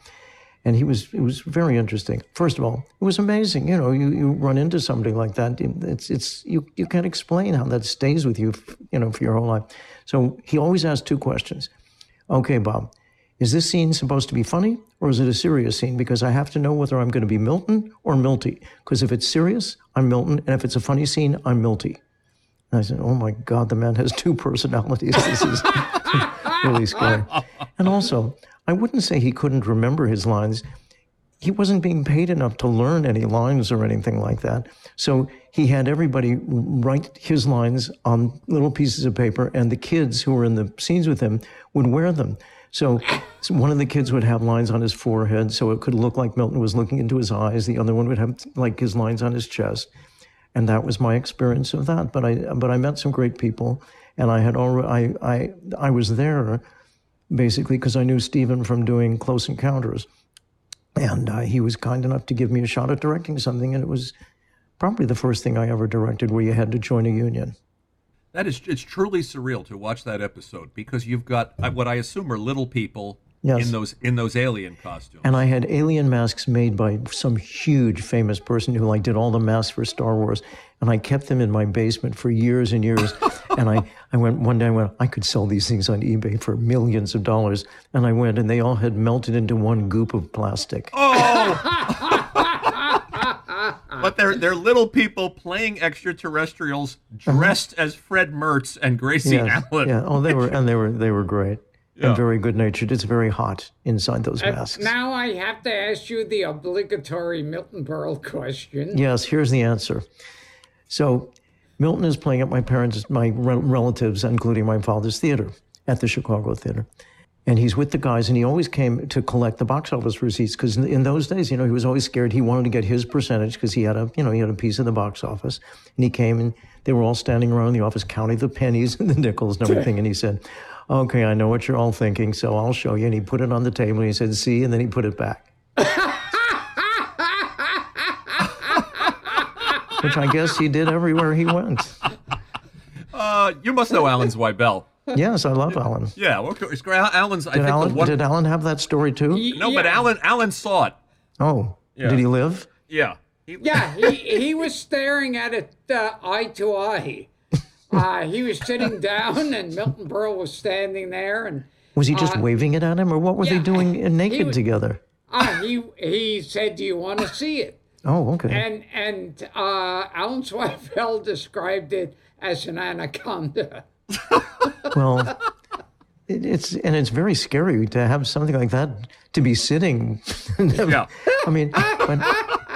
Speaker 2: And he was, it was very interesting. First of all, it was amazing. You know, you, you run into somebody like that. It's, it's, you, you can't explain how that stays with you, you know, for your whole life. So he always asked two questions. Okay, Bob, is this scene supposed to be funny or is it a serious scene? Because I have to know whether I'm going to be Milton or Milty. Because if it's serious, I'm Milton. And if it's a funny scene, I'm Milty. And I said, Oh my God, the man has two personalities. This is really scary. And also, I wouldn't say he couldn't remember his lines. He wasn't being paid enough to learn any lines or anything like that. So he had everybody write his lines on little pieces of paper, and the kids who were in the scenes with him would wear them. So, so one of the kids would have lines on his forehead, so it could look like Milton was looking into his eyes. The other one would have like his lines on his chest, and that was my experience of that. But I, but I met some great people, and I had already, I, I, I was there basically because I knew Steven from doing Close Encounters. And uh, he was kind enough to give me a shot at directing something, and it was probably the first thing I ever directed where you had to join a union.
Speaker 3: That is, it's truly surreal to watch that episode because you've got uh, what I assume are little people
Speaker 2: Yes.
Speaker 3: in those in those alien costumes.
Speaker 2: And I had alien masks made by some huge famous person who like did all the masks for Star Wars. And I kept them in my basement for years and years. (laughs) and I, I went one day I went, I could sell these things on eBay for millions of dollars. And I went and they all had melted into one goop of plastic. Oh. (laughs)
Speaker 3: but they're they're little people playing extraterrestrials uh-huh. dressed as Fred Mertz and Gracie
Speaker 2: Yes.
Speaker 3: Allen.
Speaker 2: Yeah. Oh, they were and they were they were great.
Speaker 3: Yeah.
Speaker 2: And very good natured. It's very hot inside those
Speaker 1: Uh,
Speaker 2: masks.
Speaker 1: now I have to ask you the obligatory Milton Berle question.
Speaker 2: Yes, here's the answer. So, Milton is playing at my parents, my re- relatives, including my father's theater at the Chicago Theater. And he's with the guys, and he always came to collect the box office receipts because in, in those days, you know, he was always scared. He wanted to get his percentage because he had a, you know, he had a piece of the box office. And he came, and they were all standing around the office counting the pennies (laughs) and the nickels and everything. (laughs) And he said, "Okay, I know what you're all thinking, so I'll show you." And he put it on the table, and he said, "See," and then he put it back. (laughs) Which I guess he did everywhere he went.
Speaker 3: Uh, you must know Alan Zweibel.
Speaker 2: Yes, I love Alan.
Speaker 3: Yeah, well, of course, Alan's. I
Speaker 2: Did
Speaker 3: think
Speaker 2: Alan,
Speaker 3: the one.
Speaker 2: did Alan have that story too?
Speaker 3: no, but Alan Alan saw it.
Speaker 2: Oh,
Speaker 3: Yeah.
Speaker 2: did he live?
Speaker 3: Yeah. He,
Speaker 1: Yeah, he, he was staring at it uh, eye to eye. Uh, he was sitting (laughs) down, and Milton Berle was standing there, and
Speaker 2: Was he just waving it at him, or what were they doing uh, naked
Speaker 1: was-
Speaker 2: together?
Speaker 1: uh, he he said, "Do you want to see it?"
Speaker 2: Oh, okay.
Speaker 1: And and uh, Alan Zweibel (laughs) described it as an anaconda. (laughs)
Speaker 2: well, it, it's and it's very scary to have something like that to be sitting.
Speaker 3: Yeah.
Speaker 2: I mean, but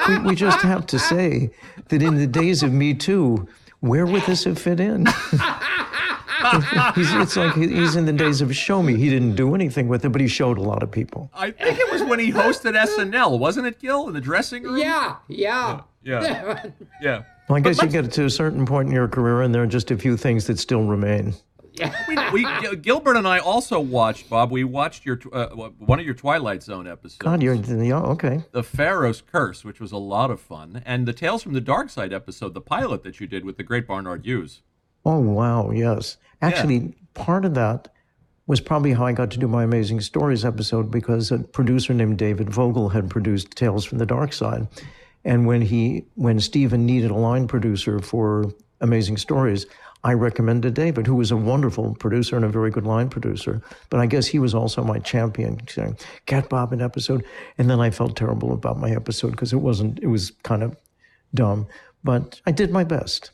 Speaker 2: we, we just have to say that in the days of Me Too, where would this have fit in? (laughs) he's, it's like he's in the days of Show Me. He didn't do anything with it, but he showed a lot of people.
Speaker 3: I think it was when he hosted SNL, wasn't it, Gil, in the dressing room?
Speaker 1: Yeah, yeah.
Speaker 3: Yeah. Yeah. (laughs)
Speaker 2: Well, I guess you get to a certain point in your career, and there are just a few things that still remain. (laughs)
Speaker 3: We, we, Gilbert and I also watched, Bob. We watched your uh, one of your Twilight Zone episodes.
Speaker 2: God, you're yeah, okay.
Speaker 3: the Pharaoh's Curse, which was a lot of fun, and the Tales from the Dark Side episode, the pilot that you did with the great Barnard Hughes.
Speaker 2: Oh wow, yes. Actually, part of that was probably how I got to do my Amazing Stories episode because a producer named David Vogel had produced Tales from the Dark Side, and when he when Steven needed a line producer for Amazing Stories. I recommended David, who was a wonderful producer and a very good line producer. But I guess he was also my champion, saying, Cat Bob an episode. And then I felt terrible about my episode because it wasn't, it was kind of dumb. But I did my best.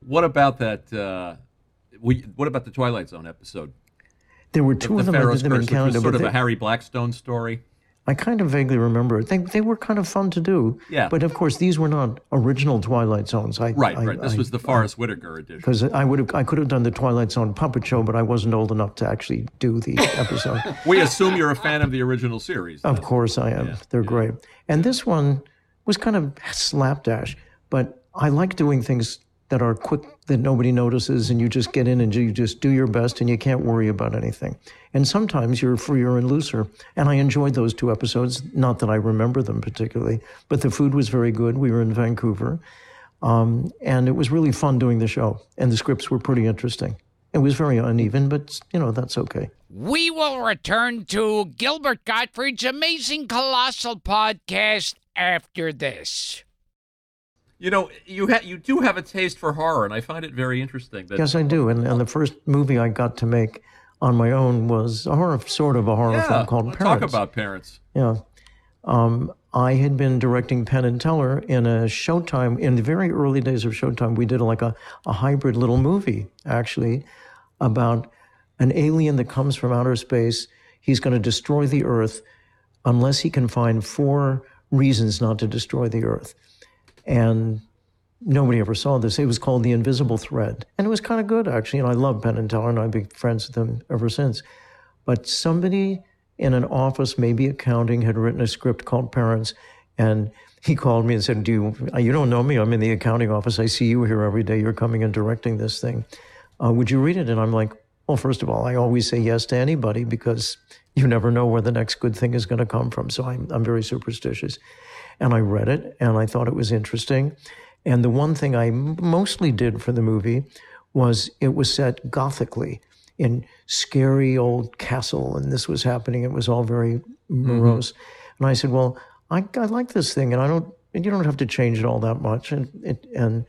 Speaker 3: What about that? Uh, we, what about the Twilight Zone episode?
Speaker 2: There were two
Speaker 3: the
Speaker 2: of them I
Speaker 3: Pharaoh's
Speaker 2: them in
Speaker 3: Curse, which was sort of
Speaker 2: they,
Speaker 3: a Harry Blackstone story.
Speaker 2: I kind of vaguely remember it. They, they were kind of fun to do.
Speaker 3: Yeah.
Speaker 2: But of course, these were not original Twilight Zones. I,
Speaker 3: Right,
Speaker 2: I,
Speaker 3: right. This
Speaker 2: I-
Speaker 3: was the Forest Whitaker edition.
Speaker 2: because I would have, I could have done the Twilight Zone puppet show, but I wasn't old enough to actually do the (laughs) episode.
Speaker 3: We assume you're a fan of the original series.
Speaker 2: of course, I am. They're great. And this one was kind of slapdash, but I like doing things that are quick that nobody notices, and you just get in and you just do your best, and you can't worry about anything. And sometimes you're freer and looser. And I enjoyed those two episodes. Not that I remember them particularly, but the food was very good. We were in Vancouver. Um, and it was really fun doing the show, and the scripts were pretty interesting. It was very uneven, but you know that's okay.
Speaker 1: We will return to Gilbert Gottfried's amazing colossal podcast after this.
Speaker 3: You know, you ha- you do have a taste for horror, and I find it very interesting. That
Speaker 2: Yes, I do. And, and the first movie I got to make on my own was a horror, sort of a horror
Speaker 3: yeah,
Speaker 2: film called Parents.
Speaker 3: talk about parents.
Speaker 2: Yeah. Um, I had been directing Penn and Teller in a Showtime, in the very early days of Showtime, we did like a, a hybrid little movie, actually, about an alien that comes from outer space. He's going to destroy the Earth unless he can find four reasons not to destroy the Earth. And nobody ever saw this. It was called The Invisible Thread. And it was kind of good, actually. And I love Penn and Teller, and I've been friends with them ever since. But somebody in an office, maybe accounting, had written a script called Parents, and he called me and said, "Do you? You don't know me? I'm in the accounting office. I see you here every day. You're coming and directing this thing. Uh, would you read it?" And I'm like, "Well, first of all, I always say yes to anybody because you never know where the next good thing is going to come from. So I'm I'm very superstitious." And I read it, and I thought it was interesting. And the one thing I mostly did for the movie was it was set gothically in scary old castle, and this was happening. It was all very mm-hmm. morose. And I said, "Well, I, I like this thing, and I don't. And you don't have to change it all that much." And it, and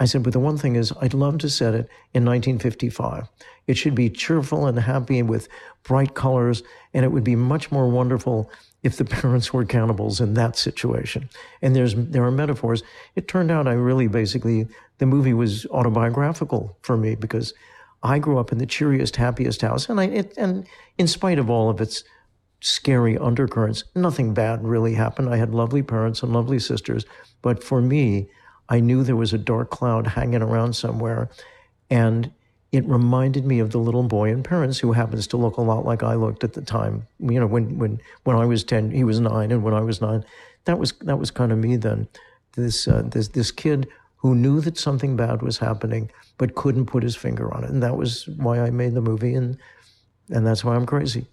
Speaker 2: I said, "But the one thing is, I'd love to set it in 1955. It should be cheerful and happy with bright colors, and it would be much more wonderful." If the (laughs) parents were cannibals in that situation, and there's there are metaphors. It turned out I really basically the movie was autobiographical for me because I grew up in the cheeriest, happiest house, and I it, and in spite of all of its scary undercurrents, nothing bad really happened. I had lovely parents and lovely sisters, but for me, I knew there was a dark cloud hanging around somewhere, and it reminded me of the little boy in Parents who happens to look a lot like I looked at the time. You know, when when when I was ten, he was nine, and when I was nine, that was that was kind of me then. This uh, this this kid who knew that something bad was happening but couldn't put his finger on it, and that was why I made the movie, and and that's why I'm crazy.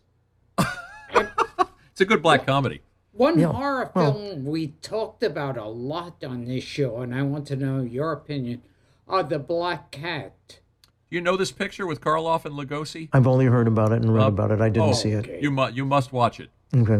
Speaker 3: It's a good black comedy.
Speaker 1: One
Speaker 2: Yeah,
Speaker 1: horror
Speaker 2: well-
Speaker 1: film we talked about a lot on this show, and I want to know your opinion, are The Black Cat.
Speaker 3: You know this picture with Karloff and Lugosi?
Speaker 2: I've only heard about it and read
Speaker 3: Uh,
Speaker 2: about it. I didn't
Speaker 3: oh,
Speaker 2: see it.
Speaker 3: You must you must watch it.
Speaker 2: Okay.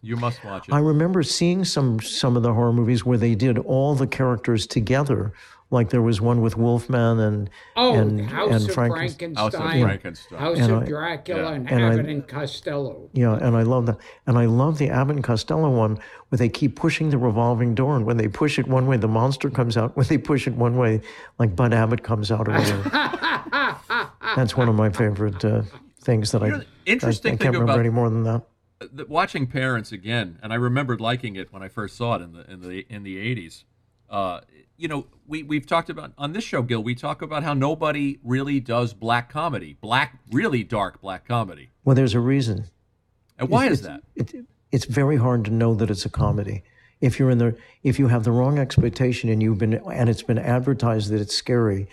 Speaker 3: You must watch it.
Speaker 2: I remember seeing some some of the horror movies where they did all the characters together. Like there was one with Wolfman and
Speaker 1: Oh,
Speaker 2: and
Speaker 1: House
Speaker 2: and
Speaker 1: of
Speaker 2: Frankenstein.
Speaker 3: House of
Speaker 1: Frankenstein.
Speaker 3: Frankenstein.
Speaker 1: House
Speaker 2: And
Speaker 1: of
Speaker 2: I-
Speaker 1: Dracula
Speaker 3: Yeah.
Speaker 1: and
Speaker 2: And I-
Speaker 1: Abbott and Costello.
Speaker 2: Yeah, and I love that. And I love the Abbott and Costello one where they keep pushing the revolving door, and when they push it one way, the monster comes out. When they push it one way, like Bud Abbott comes out or whatever. (laughs) That's one of my favorite uh, things that I,
Speaker 3: You know,
Speaker 2: I, I
Speaker 3: interesting
Speaker 2: can't
Speaker 3: thing
Speaker 2: remember
Speaker 3: about-
Speaker 2: any more than that.
Speaker 3: watching Parents again, and I remembered liking it when I first saw it in the in the in the eighties. Uh, you know, we we've talked about on this show, Gil. We talk about how nobody really does black comedy, black, really dark black comedy.
Speaker 2: Well, there's a reason.
Speaker 3: And why
Speaker 2: It's-
Speaker 3: is that?
Speaker 2: It, it's very hard to know that it's a comedy. If you're in the, if you have the wrong expectation and you've been, and it's been advertised that it's scary,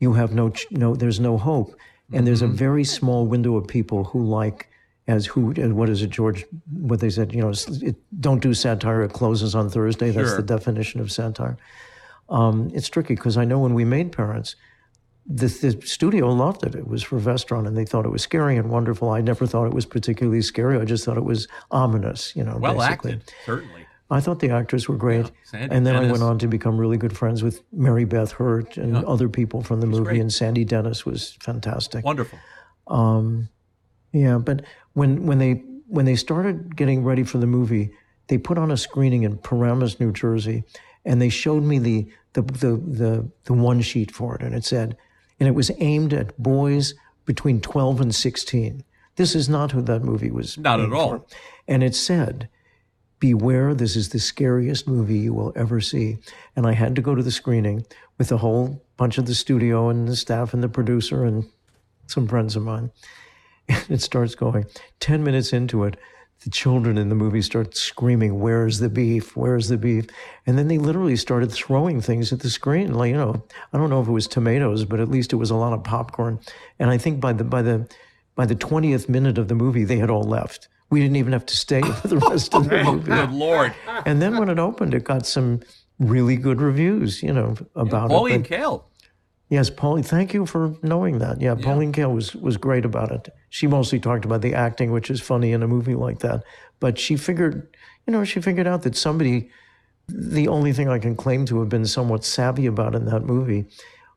Speaker 2: you have no, no, there's no hope. And there's a mm-hmm. very small window of people who like, as who, and what is it, George? What they said, you know, it, don't do satire. It closes on Thursday. That's
Speaker 3: Sure.
Speaker 2: the definition of satire. Um, it's tricky because I know when we made Parents, the, the studio loved it. It was for Vestron, and they thought it was scary and wonderful. I never thought it was particularly scary. I just thought it was ominous. You know,
Speaker 3: Well
Speaker 2: basically.
Speaker 3: acted, certainly.
Speaker 2: I thought the actors were great,
Speaker 3: Sandy
Speaker 2: and then I went on to become really good friends with Mary Beth Hurt and other people from the movie.
Speaker 3: great.
Speaker 2: And Sandy Dennis was fantastic.
Speaker 3: Wonderful.
Speaker 2: Um, yeah, but when when they when they started getting ready for the movie, they put on a screening in Paramus, New Jersey, and they showed me the the the the, the one sheet for it, and it said, and it was aimed at boys between twelve and sixteen. This is not who that movie was.
Speaker 3: Not at all.
Speaker 2: for. And it said, beware this is the scariest movie you will ever see and i had to go to the screening with a whole bunch of the studio and the staff and the producer and some friends of mine (laughs) and it starts going 10 minutes into it the children in the movie start screaming where's the beef where's the beef and then they literally started throwing things at the screen like you know i don't know if it was tomatoes but at least it was a lot of popcorn and i think by the by the by the 20th minute of the movie they had all left we didn't even have to stay for the rest of the (laughs) oh, movie
Speaker 3: Good Lord.
Speaker 2: and then when it opened, it got some really good reviews, you know, about
Speaker 3: Pauline
Speaker 2: it. But-
Speaker 3: Kael.
Speaker 2: Yes, Pauline. Thank you for knowing that. Yeah, Pauline Kael was was great about it. She mostly talked about the acting, which is funny in a movie like that. But she figured, you know, she figured out that somebody. The only thing I can claim to have been somewhat savvy about in that movie,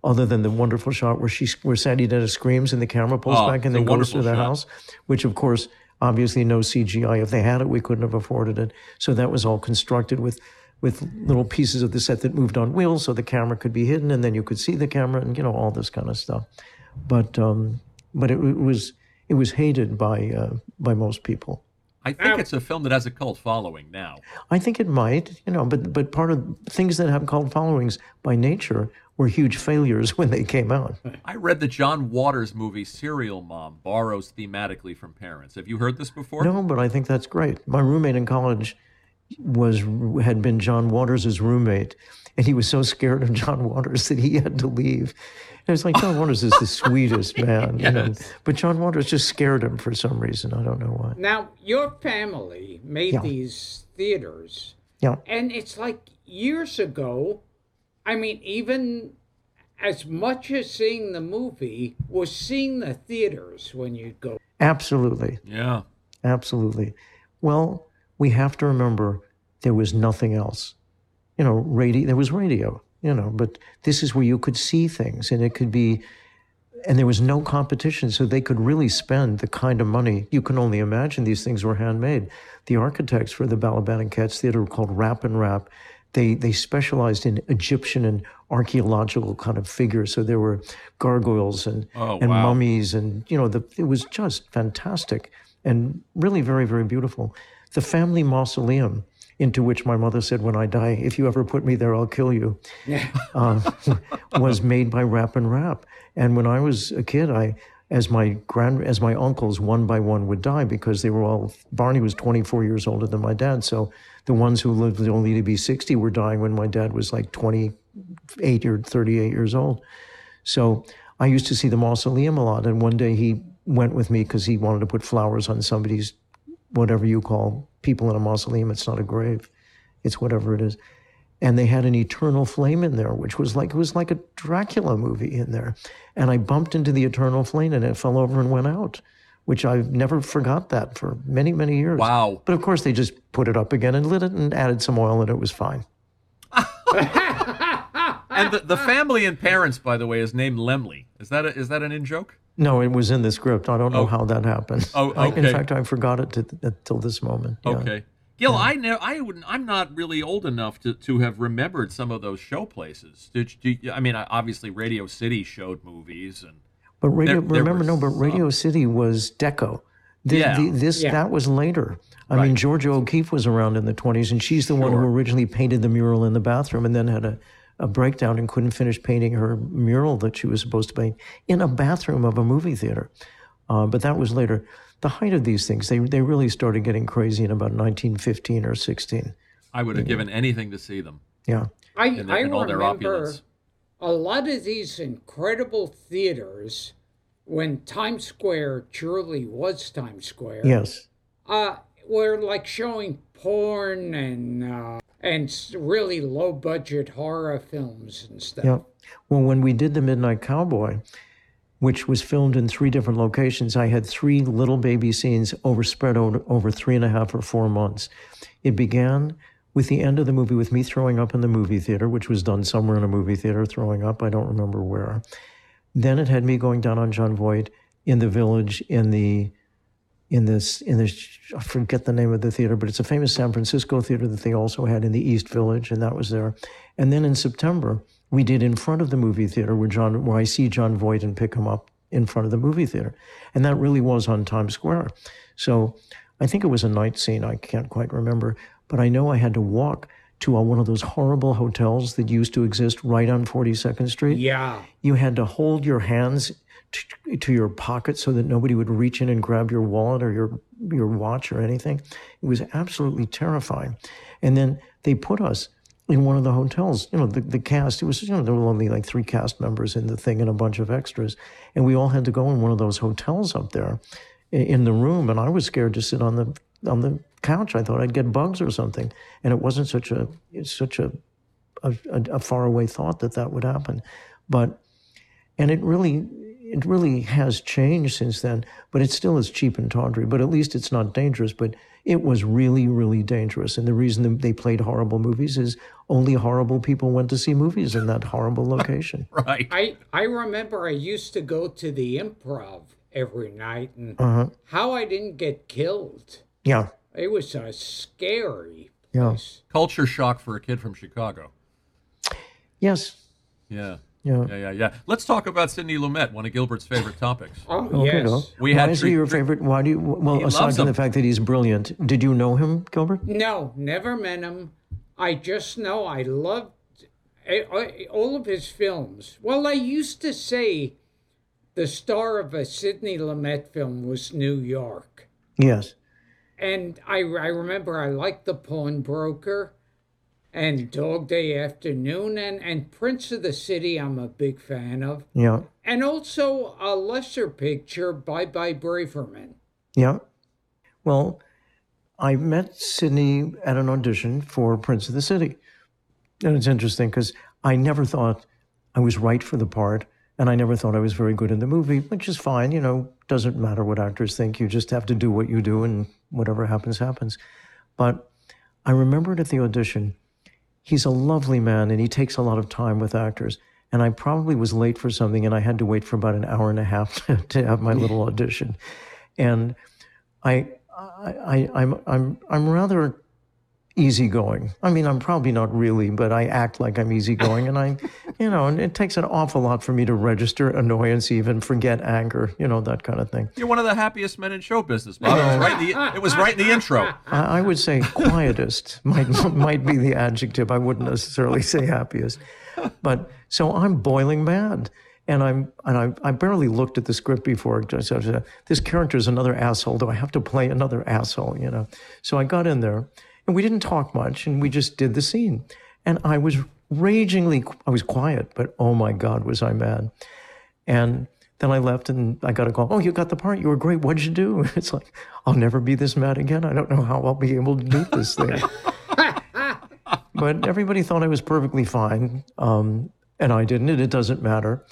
Speaker 2: other than the wonderful shot where she where Sandy Dennis screams and the camera pulls
Speaker 3: Oh,
Speaker 2: back and then goes to the
Speaker 3: shot.
Speaker 2: house, which of course obviously no CGI. If they had it, we couldn't have afforded it. So that was all constructed with with little pieces of the set that moved on wheels, so the camera could be hidden, and then you could see the camera, and you know all this kind of stuff. But um, but it, it was it was hated by uh, by most people.
Speaker 3: I think it's a film that has a cult following now.
Speaker 2: I think it might, you know, but but part of things that have cult followings by nature were huge failures (laughs) when they came out.
Speaker 3: I read the John Waters movie Serial Mom borrows thematically from parents. Have you heard this before?
Speaker 2: No, but I think that's great. My roommate in college was had been John Waters' roommate, and he was so scared of John Waters that he had to leave. And it's like John Waters is the (laughs) sweetest man, you know, but John Waters just scared him for some reason. I don't know why.
Speaker 1: Now, your family made
Speaker 2: Yeah.
Speaker 1: these theaters,
Speaker 2: Yeah,
Speaker 1: and it's like years ago. I mean, even as much as seeing the movie was seeing the theaters when you go.
Speaker 2: absolutely.
Speaker 3: Yeah.
Speaker 2: Absolutely. Well, we have to remember there was nothing else. You know, radio, there was radio, you know, but this is where you could see things and it could be, and there was no competition. So they could really spend the kind of money you can only imagine these things were handmade. The architects for the Balaban and Katz Theater were called Rapp and Rapp. They, they specialized in Egyptian and archaeological kind of figures. So there were gargoyles and,
Speaker 3: Oh,
Speaker 2: and
Speaker 3: wow.
Speaker 2: mummies and, you know, the, it was just fantastic and really very, very beautiful. The family mausoleum into which my mother said, when I die, if you ever put me there, I'll kill you, uh, (laughs) was made by Rapp and Rapp. And when I was a kid, I, as my grand, as my uncles one by one would die because they were all, Barney was 24 years older than my dad. So the ones who lived only to be 60 were dying when my dad was like 28 or 38 years old. So I used to see the mausoleum a lot. And one day he went with me because he wanted to put flowers on somebody's, whatever you call people in a mausoleum. It's not a grave, it's whatever it is. And they had an eternal flame in there, which was like, it was like a Dracula movie in there. And I bumped into the eternal flame and it fell over and went out, which I've never forgot that for many, many years.
Speaker 3: Wow.
Speaker 2: But of course, they just put it up again and lit it and added some oil and it was fine. (laughs)
Speaker 3: And the, the family and parents, by the way, is named Lemley. Is that a, is that an in joke?
Speaker 2: No, it was in the script. I don't know oh. how that happened.
Speaker 3: Oh,
Speaker 2: I, in fact, I forgot it to, uh, until this moment. Yeah.
Speaker 3: Okay. Gil, I know I wouldn't. I'm not really old enough to, to have remembered some of those show places. Did you, I mean, obviously Radio City showed movies, and
Speaker 2: But radio,
Speaker 3: There- there
Speaker 2: remember,
Speaker 3: were
Speaker 2: no, but Radio City was Deco. The,
Speaker 3: Yeah.
Speaker 2: the- this
Speaker 1: Yeah.
Speaker 2: that was later. I mean, Georgia O'Keeffe was around in the twenties, and she's the one who originally painted the mural in the bathroom, and then had a, a breakdown and couldn't finish painting her mural that she was supposed to paint in a bathroom of a movie theater. Uh, but that was later. The height of these things, they they really started getting crazy in about 1915 or 16.
Speaker 3: I would have given anything to see them
Speaker 2: Yeah.
Speaker 1: I,
Speaker 3: in, their-
Speaker 1: I
Speaker 3: in all their
Speaker 1: remember
Speaker 3: opulence.
Speaker 1: a lot of these incredible theaters when Times Square truly was Times Square.
Speaker 2: Yes.
Speaker 1: uh, were like showing porn and uh, and really low budget horror films and stuff.
Speaker 2: Yeah. Well, when we did The Midnight Cowboy, which was filmed in three different locations, I had three little baby scenes overspread over, over three and a half or four months. It began with the end of the movie with me throwing up in the movie theater, which was done somewhere in a movie theater, throwing up. I don't remember where. Then it had me going down on Jon Voight in the village in the in this in this I forget the name of the theater, but it's a famous San Francisco theater that they also had in the East Village, and that was there. And then in September, we did in front of the movie theater where Jon where I see Jon Voight and pick him up in front of the movie theater. And that really was on Times Square. So I think it was a night scene, I can't quite remember, but I know I had to walk to uh, one of those horrible hotels that used to exist right on 42nd Street
Speaker 1: Yeah.
Speaker 2: you had to hold your hands to, to your pocket so that nobody would reach in and grab your wallet or your your watch or anything. It was absolutely terrifying. And then they put us in one of the hotels. You know, the, the cast. It was you know there were only like three cast members in the thing and a bunch of extras, and we all had to go in one of those hotels up there in the room. And I was scared to sit on the on the couch. I thought I'd get bugs or something. And it wasn't such a such a a, a faraway thought that that would happen. But, and it really, it really has changed since then, but it still is cheap and tawdry, but at least it's not dangerous. But it was really, really dangerous. And the reason they played horrible movies is only horrible people went to see movies in that horrible (laughs) location. (laughs)
Speaker 3: right.
Speaker 1: I, I remember I used to go to the improv every night and uh-huh. how I didn't get killed.
Speaker 2: Yeah.
Speaker 1: It was a scary
Speaker 2: Yeah.
Speaker 1: place.
Speaker 3: Culture shock for a kid from Chicago.
Speaker 2: Yes.
Speaker 3: Yeah.
Speaker 2: Yeah.
Speaker 3: Yeah, yeah, yeah. Let's talk about Sidney Lumet, one of Gilbert's favorite topics.
Speaker 1: Oh,
Speaker 2: Okay,
Speaker 1: yes.
Speaker 2: no.
Speaker 3: We
Speaker 2: Why
Speaker 3: had
Speaker 2: is
Speaker 3: three-
Speaker 2: he your favorite? Why do you? Well,
Speaker 3: He
Speaker 2: aside
Speaker 3: loves
Speaker 2: from the fact that he's brilliant, did you know him, Gilbert?
Speaker 1: No, never met him. I just know I loved all of his films. Well, I used to say the star of a Sidney Lumet film was New York.
Speaker 2: Yes.
Speaker 1: And I, I remember I liked The Pawnbroker and Dog Day Afternoon and, and Prince of the City, I'm a big fan of.
Speaker 2: Yeah.
Speaker 1: And also a lesser picture, Bye Bye Braverman.
Speaker 2: Yeah. Well, I met Sidney at an audition for Prince of the City. And it's interesting because I never thought I was right for the part. And I never thought I was very good in the movie, which is fine. You know, doesn't matter what actors think. You just have to do what you do, and whatever happens, happens. But I remembered at the audition, he's a lovely man and he takes a lot of time with actors. And I probably was late for something and I had to wait for about an hour and a half to, (laughs) to have my little (laughs) audition. And I, I, I, I'm, I'm, I'm rather easygoing. I mean, I'm probably not really, but I act like I'm easygoing. And I, (laughs) you know, and it takes an awful lot for me to register annoyance, even forget anger, you know, that kind of thing.
Speaker 3: You're one of the happiest men in show business, Bob. It was right in the, it was right in the intro. (laughs)
Speaker 2: I, I would say quietest might might be the adjective. I wouldn't necessarily say happiest, but so I'm boiling mad, and I'm and I, I barely looked at the script before. I said, this character is another asshole. Do I have to play another asshole? You know. So I got in there, and we didn't talk much, and we just did the scene, and I was ragingly. I was quiet, but oh my God, was I mad, and. Then I left and I got a call. Oh, you got the part. You were great. What'd you do? (laughs) It's like, I'll never be this mad again. I don't know how I'll be able to do this thing. (laughs) but everybody thought I was perfectly fine. Um, and I didn't. And it doesn't matter.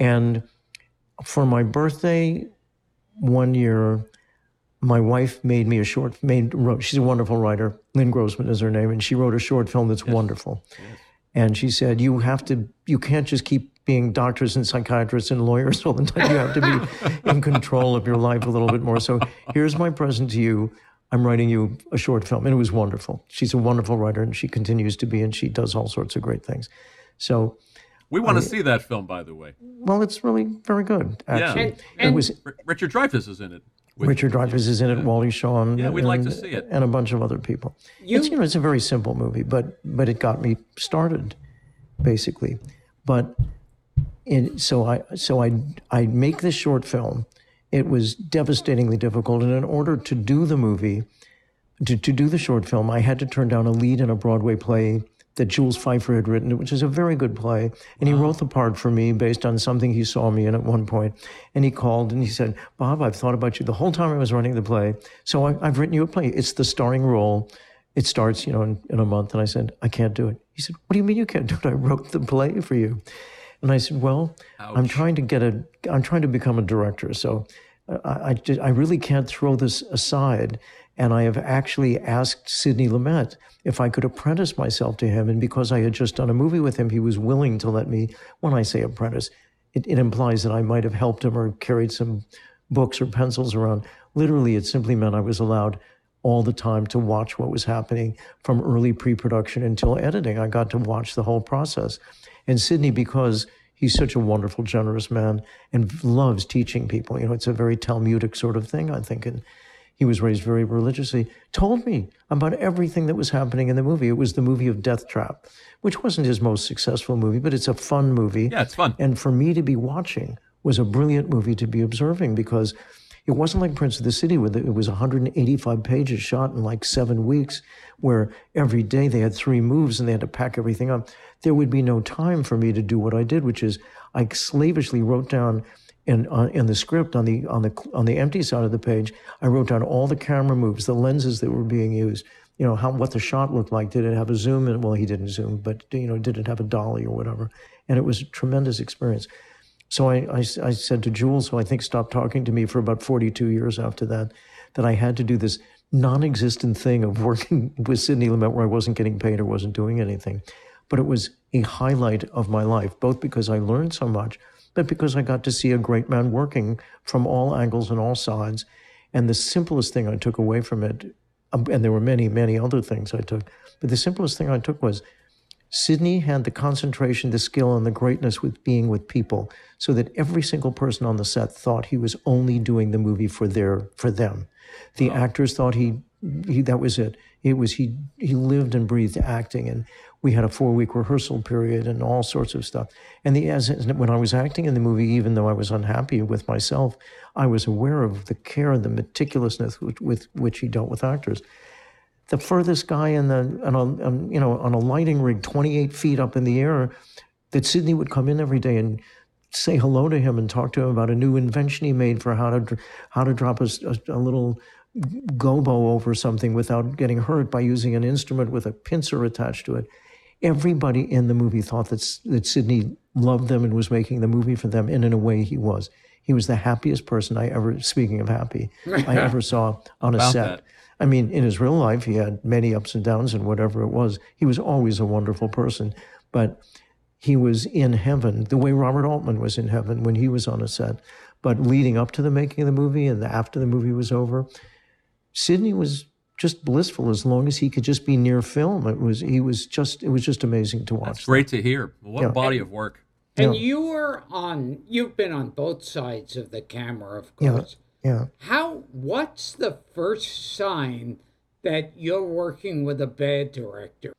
Speaker 2: And for my birthday one year, my wife made me a short, made, wrote, she's a wonderful writer. Lynn Grossman is her name. And she wrote a short film that's wonderful. And she said, you have to, you can't just keep being doctors and psychiatrists and lawyers (laughs) all the time. You have to be (laughs) in control of your life a little bit more. So here's my present to you. I'm writing you a short film. And it was wonderful. She's a wonderful writer and she continues to be, and she does all sorts of great things. So,
Speaker 3: We want to see that film, by the way.
Speaker 2: well, it's really very good, actually.
Speaker 1: And-
Speaker 2: it
Speaker 1: and-
Speaker 2: was
Speaker 3: R- Richard Dreyfuss is in it. With-
Speaker 2: Richard Dreyfuss is in it, Wally Shawn,
Speaker 3: Yeah, we'd like to
Speaker 2: and-
Speaker 3: see it.
Speaker 2: and a bunch of other people.
Speaker 1: You-
Speaker 2: it's you know it's a very simple movie, but but it got me started, basically. But in, so I so I I make this short film. It was devastatingly difficult, and in order to do the movie, to, to do the short film, I had to turn down a lead in a Broadway play that Jules Feiffer had written, which is a very good play. And he wrote the part for me based on something he saw me in at one point. And he called and he said, Bob, I've thought about you the whole time I was running the play. So I, I've written you a play. It's the starring role. It starts, you know, in, in a month. And I said, I can't do it. He said, What do you mean you can't do it? I wrote the play for you. And I said, Well, I'm trying to get a, I'm trying to become a director. So I, I, I really can't throw this aside. And I have actually asked Sidney Lumet if I could apprentice myself to him. And because I had just done a movie with him, he was willing to let me, when I say apprentice, it, it implies that I might have helped him or carried some books or pencils around. Literally, it simply meant I was allowed all the time to watch what was happening from early pre production until editing. I got to watch the whole process. And Sidney, because he's such a wonderful, generous man and loves teaching people, you know, it's a very Talmudic sort of thing, I think. And he was raised very religiously, told me about everything that was happening in the movie. It was the movie of Deathtrap, which wasn't his most successful movie, but it's a fun movie.
Speaker 3: Yeah, it's fun.
Speaker 2: And for me to be watching was a brilliant movie to be observing because it wasn't like Prince of the City, where it was 185 pages shot in like seven weeks, where every day they had three moves and they had to pack everything up. There would be no time for me to do what I did, which is I slavishly wrote down in, uh, in the script on the on the on the empty side of the page, I wrote down all the camera moves, the lenses that were being used, you know, how what the shot looked like. Did it have a zoom? Well, he didn't zoom, but you know, did it have a dolly or whatever? And it was a tremendous experience. So I, I, I said to Jules, who I think stopped talking to me for about 42 years after that, that I had to do this non-existent thing of working (laughs) with Sidney Lumet where I wasn't getting paid or wasn't doing anything. But it was a highlight of my life, both because I learned so much, but because I got to see a great man working from all angles and all sides. And the simplest thing I took away from it, um, and there were many, many other things I took, but the simplest thing I took was Sidney had the concentration, the skill, and the greatness with being with people, so that every single person on the set thought he was only doing the movie for their for them. The actors thought he, he that was it. It was he he lived and breathed acting, and we had a four week rehearsal period and all sorts of stuff. And the as when I was acting in the movie, even though I was unhappy with myself, I was aware of the care and the meticulousness with, with which he dealt with actors the furthest guy in the on a, on, you know on a lighting rig 28 feet up in the air that Sidney would come in every day and say hello to him and talk to him about a new invention he made for how to how to drop a, a, a little gobo over something without getting hurt by using an instrument with a pincer attached to it. Everybody in the movie thought that that Sidney loved them and was making the movie for them, and in a way, he was. He was the happiest person I ever, speaking of happy, I (laughs) ever saw on a set.
Speaker 3: that.
Speaker 2: I mean, in his real life, he had many ups and downs and whatever it was. He was always a wonderful person, but he was in heaven the way Robert Altman was in heaven when he was on a set. But leading up to the making of the movie and after the movie was over, Sidney was just blissful as long as he could just be near film. It was he was just it was just amazing to watch.
Speaker 3: That's great to hear. What a
Speaker 2: Yeah.
Speaker 3: body of work.
Speaker 1: And
Speaker 2: Yeah.
Speaker 1: you were on, you've been on both sides of the camera, of course.
Speaker 2: Yeah.
Speaker 1: How, what's the first sign that you're working with a bad director?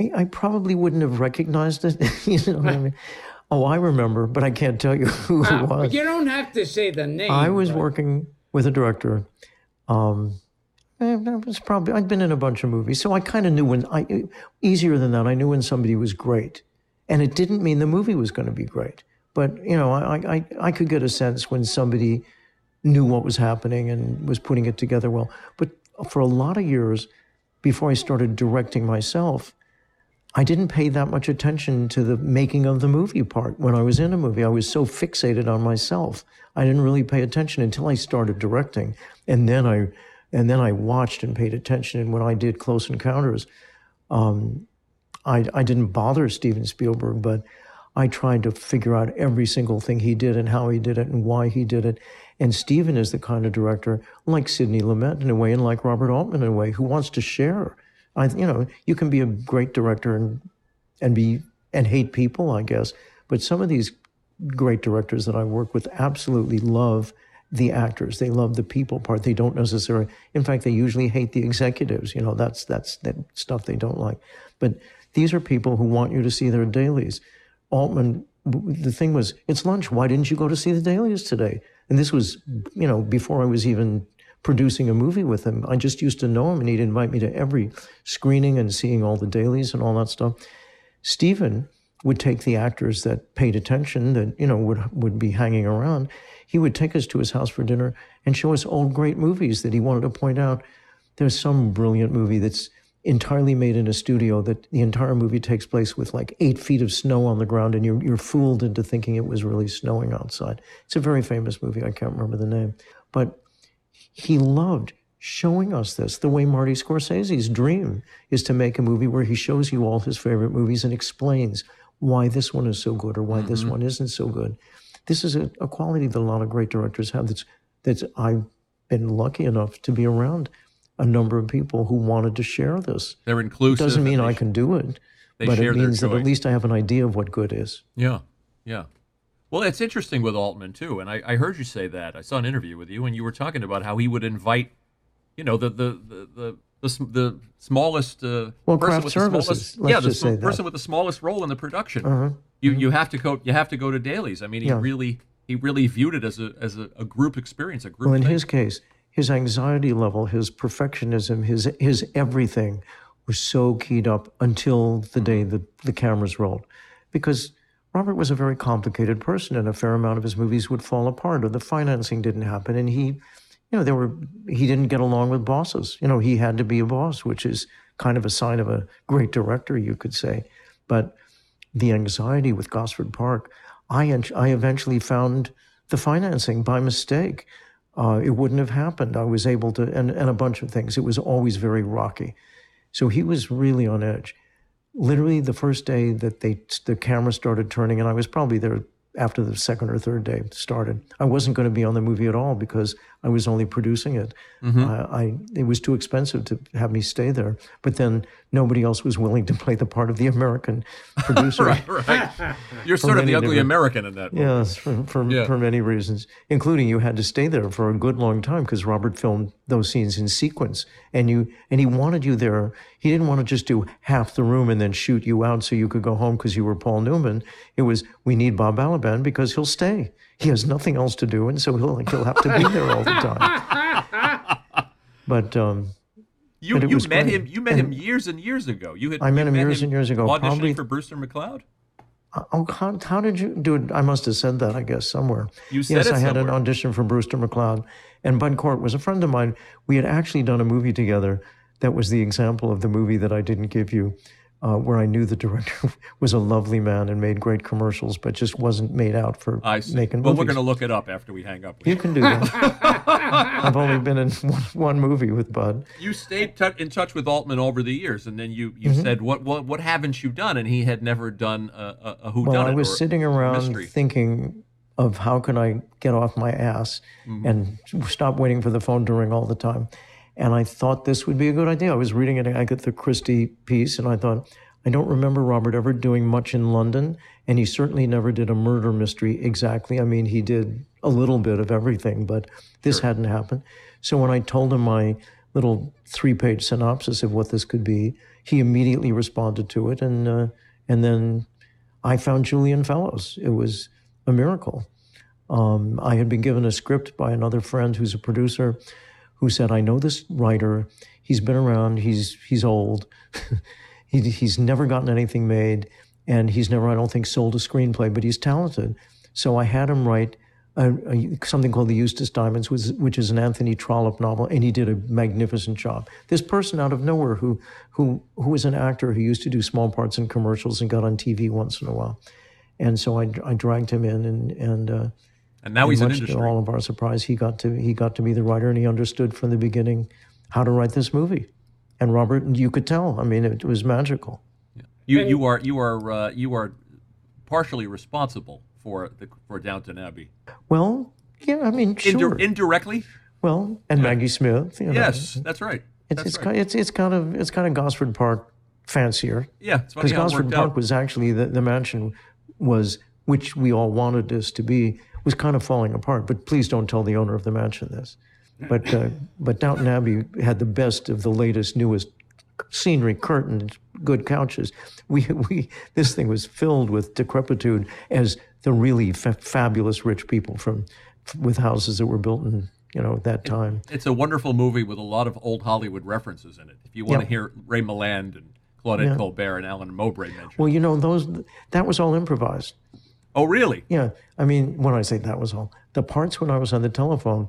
Speaker 2: I, I probably wouldn't have recognized it. (laughs) you know what I mean? Oh, I remember, but I can't tell you (laughs) who
Speaker 1: Ah,
Speaker 2: it was.
Speaker 1: you don't have to say the name.
Speaker 2: I was
Speaker 1: but-
Speaker 2: working with a director. Um, eh, was probably I'd been in a bunch of movies, so I kind of knew when I easier than that. I knew when somebody was great, and it didn't mean the movie was going to be great. But you know, I, I I could get a sense when somebody knew what was happening and was putting it together well. But for a lot of years, before I started directing myself, I didn't pay that much attention to the making of the movie part. When I was in a movie, I was so fixated on myself. I didn't really pay attention until I started directing. And then I and then I watched and paid attention. And when I did Close Encounters, um, I, I didn't bother Steven Spielberg, but I tried to figure out every single thing he did and how he did it and why he did it. And Steven is the kind of director, like Sidney Lumet in a way, and like Robert Altman in a way, who wants to share. I, you know, you can be a great director and and be and hate people, I guess. But some of these great directors that I work with absolutely love the actors. They love the people part. They don't necessarily. In fact, they usually hate the executives. You know, that's that's that stuff they don't like. But these are people who want you to see their dailies. Altman, the thing was, it's lunch. Why didn't you go to see the dailies today? And this was, you know, before I was even producing a movie with him. I just used to know him, and he'd invite me to every screening and seeing all the dailies and all that stuff. Steven would take the actors that paid attention, that you know would would be hanging around. He would take us to his house for dinner and show us old great movies that he wanted to point out. There's some brilliant movie that's entirely made in a studio that the entire movie takes place with like eight feet of snow on the ground, and you're you're fooled into thinking it was really snowing outside. It's a very famous movie. I can't remember the name, but he loved showing us this the way Marty Scorsese's dream is to make a movie where he shows you all his favorite movies and explains why this one is so good or why this mm-hmm. one isn't so good. This is a, a quality that a lot of great directors have that's that's I've been lucky enough to be around a number of people who wanted to share this.
Speaker 3: They're inclusive.
Speaker 2: Doesn't mean I can do it, but it means that at least I have an idea of what good is.
Speaker 3: Yeah, yeah. Well, it's interesting with Altman too, and I, I heard you say that. I saw an interview with you, and you were talking about how he would invite, you know, the the the the, the, the smallest uh,
Speaker 2: Well,
Speaker 3: person
Speaker 2: craft
Speaker 3: with the
Speaker 2: services,
Speaker 3: smallest,
Speaker 2: let's
Speaker 3: yeah, the
Speaker 2: just
Speaker 3: sm- person with the smallest role in the production. You you have to go you have to go to dailies. I mean, he
Speaker 2: Yeah.
Speaker 3: really he really viewed it as a as a, a group experience, a group.
Speaker 2: Well, in
Speaker 3: thing.
Speaker 2: his case, his anxiety level, his perfectionism, his his everything was so keyed up until the day that the cameras rolled. Because Robert was a very complicated person and a fair amount of his movies would fall apart or the financing didn't happen. And he you know, there were, he didn't get along with bosses. You know, he had to be a boss, which is kind of a sign of a great director, you could say. But the anxiety with Gosford Park, I, I eventually found the financing by mistake. Uh, it wouldn't have happened. I was able to, and, and a bunch of things. It was always very rocky. So he was really on edge. Literally, the first day that they the camera started turning, and I was probably there after the second or third day started. I wasn't going to be on the movie at all because I was only producing it. Mm-hmm. Uh, I it was too expensive to have me stay there. But then nobody else was willing to play the part of the American (laughs) producer.
Speaker 3: right, right. (laughs) You're sort of the ugly American in that.
Speaker 2: Yes, for for,
Speaker 3: yeah.
Speaker 2: for many reasons, including you had to stay there for a good long time because Robert filmed those scenes in sequence, and you and he wanted you there. He didn't want to just do half the room and then shoot you out so you could go home because you were Paul Newman. It was we need Bob Balaban because he'll stay. He has nothing else to do, and so he'll he'll have to be there all the time. (laughs) But um,
Speaker 3: you
Speaker 2: but
Speaker 3: you met
Speaker 2: great.
Speaker 3: him you met
Speaker 2: And
Speaker 3: him years and years ago. You had
Speaker 2: I met
Speaker 3: you
Speaker 2: him years and years ago,
Speaker 3: auditioning
Speaker 2: probably-
Speaker 3: for Brewster McCloud.
Speaker 2: Oh, how, how did you do it? I must have said that, I guess, somewhere.
Speaker 3: You said
Speaker 2: yes,
Speaker 3: it
Speaker 2: I had an audition for Brewster McCloud, and Bud Cort was a friend of mine. We had actually done a movie together that was the example of the movie that I didn't give you, uh, where I knew the director (laughs) was a lovely man and made great commercials, but just wasn't made out for making
Speaker 3: well,
Speaker 2: movies.
Speaker 3: we're going to look it up after we hang up. With
Speaker 2: You
Speaker 3: you.
Speaker 2: can do that. (laughs) I've only been in (laughs) one, one movie with Bud.
Speaker 3: You stayed tu- in touch with Altman over the years, and then you, you
Speaker 2: Mm-hmm.
Speaker 3: said, "What what what haven't you done?" And he had never done a, a, a who
Speaker 2: Well, I was sitting around
Speaker 3: mystery.
Speaker 2: thinking of how can I get off my ass
Speaker 3: Mm-hmm.
Speaker 2: and stop waiting for the phone to ring all the time. And I thought this would be a good idea. I was reading an Agatha Christie piece, and I thought, I don't remember Robert ever doing much in London, and he certainly never did a murder mystery exactly. I mean, he did a little bit of everything, but this hadn't happened. So when I told him my little three-page synopsis of what this could be, he immediately responded to it, and uh, and then I found Julian Fellowes. It was a miracle. Um, I had been given a script by another friend who's a producer, who said, "I know this writer. He's been around. He's he's old. (laughs) he, he's never gotten anything made, and he's never, I don't think, sold a screenplay. But he's talented. So I had him write." A, a, something called the Eustace Diamonds, which, which is an Anthony Trollope novel, and he did a magnificent job. This person out of nowhere, who who who was an actor who used to do small parts in commercials and got on TV once in a while, and so I, I dragged him in, and and uh,
Speaker 3: and now he's in
Speaker 2: much to
Speaker 3: industry.
Speaker 2: all of our surprise, he got to he got to be the writer, and he understood from the beginning how to write this movie. And Robert, you could tell. I mean, it was magical. Yeah.
Speaker 3: You you are you are uh, you are partially responsible for the for Downton Abbey.
Speaker 2: Well, yeah, I mean,
Speaker 3: Indi-
Speaker 2: sure.
Speaker 3: indirectly,
Speaker 2: well, and Maggie Smith. You know,
Speaker 3: yes, that's right.
Speaker 2: it's
Speaker 3: That's
Speaker 2: it's,
Speaker 3: right.
Speaker 2: kind it's it's kind of it's kind of Gosford Park fancier.
Speaker 3: yeah,
Speaker 2: because
Speaker 3: how
Speaker 2: Gosford Park
Speaker 3: out.
Speaker 2: was actually the, the mansion was which we all wanted this to be was kind of falling apart. But please don't tell the owner of the mansion this. But uh, but Downton Abbey had the best of the latest, newest scenery, curtains, good couches. We we this thing was filled with decrepitude as the really fa- fabulous rich people from with houses that were built in you know at that time.
Speaker 3: It's a wonderful movie with a lot of old Hollywood references in it. If you want
Speaker 2: Yeah.
Speaker 3: to hear Ray Milland and Claudette Colbert and Alan Mowbray mentioned.
Speaker 2: Well, you know those that was all improvised.
Speaker 3: Oh, really?
Speaker 2: Yeah, I mean, when I say that was all, the parts when I was on the telephone,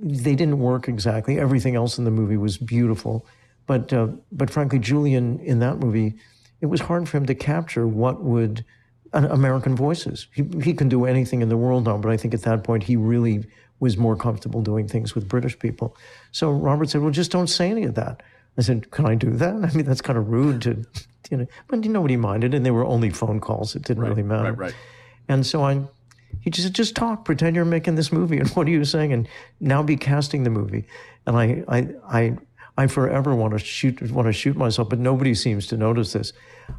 Speaker 2: they didn't work exactly. Everything else in the movie was beautiful, but uh, but frankly, Julian in that movie, it was hard for him to capture what would uh, American voices. He he can do anything in the world now, but I think at that point he really was more comfortable doing things with British people. So Robert said, "Well, just don't say any of that." I said, "Can I do that?" (laughs) I mean, that's kind of rude to, you know, but nobody minded, and they were only phone calls. It didn't really matter.
Speaker 3: Right, right.
Speaker 2: And so I, he just said, just talk, pretend you're making this movie, and (laughs) what are you saying? And now be casting the movie. And I, I, I, I forever want to shoot, want to shoot myself, but nobody seems to notice this.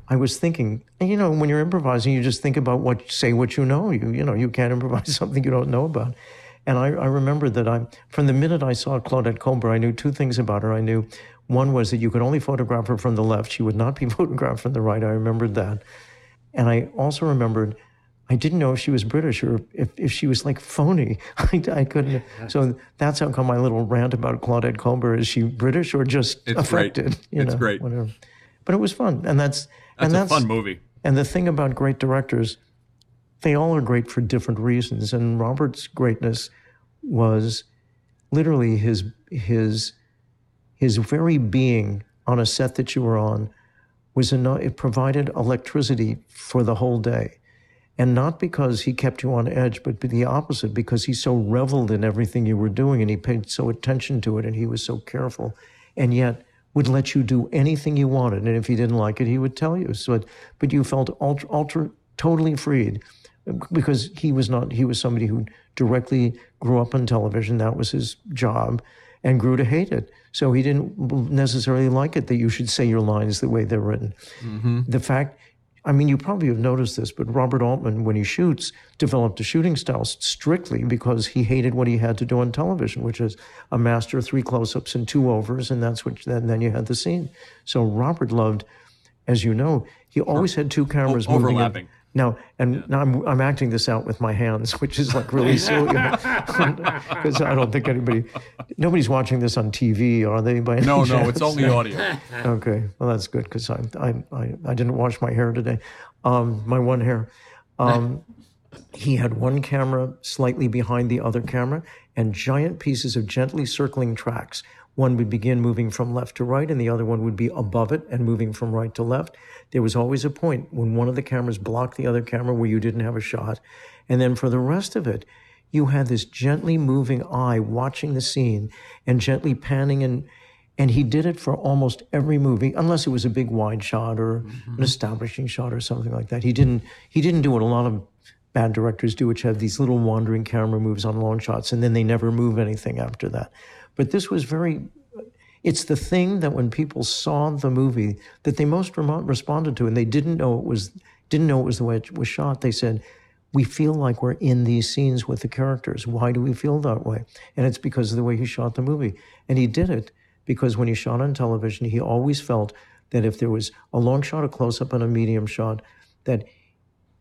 Speaker 2: I was thinking, you know, when you're improvising, you just think about what, say what you know. You, you know, you can't (laughs) improvise something you don't know about. And I, I remember that I, from the minute I saw Claudette Colbert, I knew two things about her. I knew one was that you could only photograph her from the left; she would not be (laughs) photographed from the right. I remembered that. And I also remembered I didn't know if she was British or if, if she was like phony. (laughs) I, I couldn't. (laughs) So that's how come my little rant about Claudette Colbert is she British or just
Speaker 3: It's great.
Speaker 2: affected? You
Speaker 3: It's
Speaker 2: know,
Speaker 3: great.
Speaker 2: Whatever. But it was fun, and that's
Speaker 3: That's
Speaker 2: and
Speaker 3: a
Speaker 2: that's
Speaker 3: fun movie.
Speaker 2: and the thing about great directors, they all are great for different reasons. And Robert's greatness was literally his his his very being on a set that you were on was enough. It provided electricity for the whole day, and not because he kept you on edge, but the opposite, because he so reveled in everything you were doing, and he paid so attention to it, and he was so careful, and yet would let you do anything you wanted, and if he didn't like it, he would tell you. So, but you felt ultra, ultra totally freed because he was not he was somebody who directly grew up on television that was his job and grew to hate it so he didn't necessarily like it that you should say your lines the way they're written mm-hmm. the fact i mean you probably have noticed this but robert altman when he shoots developed a shooting style strictly because he hated what he had to do on television which is a master three close-ups and two overs and that's what and then you had the scene. So robert loved as you know he always had two cameras
Speaker 3: o- overlapping.
Speaker 2: moving now, and yeah. now I'm, I'm acting this out with my hands, which is like really (laughs) silly because I don't think anybody, nobody's watching this on TV, are they? By
Speaker 3: no, no, it's only audio. (laughs)
Speaker 2: okay, well that's good because I, I, I I didn't wash my hair today, um, my one hair. Um, he had one camera slightly behind the other camera and giant pieces of gently circling tracks. One would begin moving from left to right, and the other one would be above it and moving from right to left there was always a point when one of the cameras blocked the other camera where you didn't have a shot. And then for the rest of it, you had this gently moving eye watching the scene and gently panning and and he did it for almost every movie unless it was a big wide shot or mm-hmm. an establishing shot or something like that he didn't he didn't do what a lot of bad directors do which have these little wandering camera moves on long shots and then they never move anything after that but this was very it's the thing that when people saw the movie that they most responded to, and they didn't know it was didn't know it was the way it was shot. They said, "We feel like we're in these scenes with the characters. Why do we feel that way?" And it's because of the way he shot the movie. And he did it because when he shot on television, he always felt that if there was a long shot, a close up, and a medium shot, that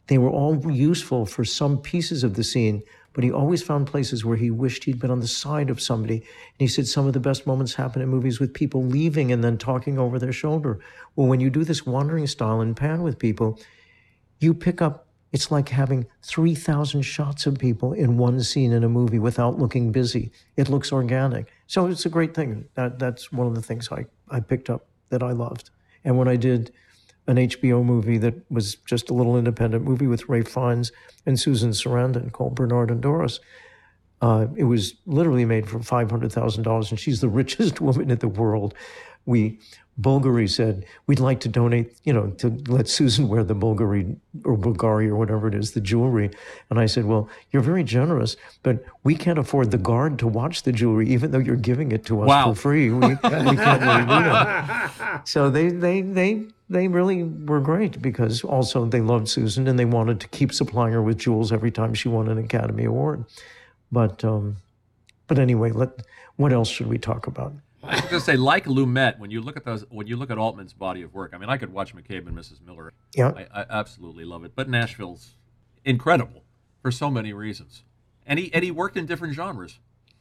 Speaker 2: they were all useful for some pieces of the scene, but he always found places where he wished he'd been on the side of somebody. And he said some of the best moments happen in movies with people leaving and then talking over their shoulder. Well, when you do this wandering style and pan with people, you pick up it's like having 3,000 shots of people in one scene in a movie without looking busy. It looks organic. So it's a great thing. That, that's one of the things I, I picked up that I loved. And when I did an HBO movie that was just a little independent movie with Ralph Fiennes and Susan Sarandon called Bernard and Doris. Uh, it was literally made for five hundred thousand dollars, and she's the (laughs) richest woman in the world. We Bulgari said we'd like to donate, you know, to let Susan wear the Bulgari or Bulgari or whatever it is, the jewelry. And I said, well, you're very generous, but we can't afford the guard to watch the jewelry, even though you're giving it to us
Speaker 3: wow.
Speaker 2: for free. We, we can't really do that. So they they they they really were great because also they loved Susan and they wanted to keep supplying her with jewels every time she won an Academy Award. But um, but anyway, let what else should we talk about?
Speaker 3: I was going to say, like Lumet, when you look at those, when you look at Altman's body of work, I mean, I could watch McCabe and Mrs. Miller.
Speaker 2: Yeah,
Speaker 3: I, I absolutely love it. But Nashville's incredible for so many reasons, and he and he worked in different genres.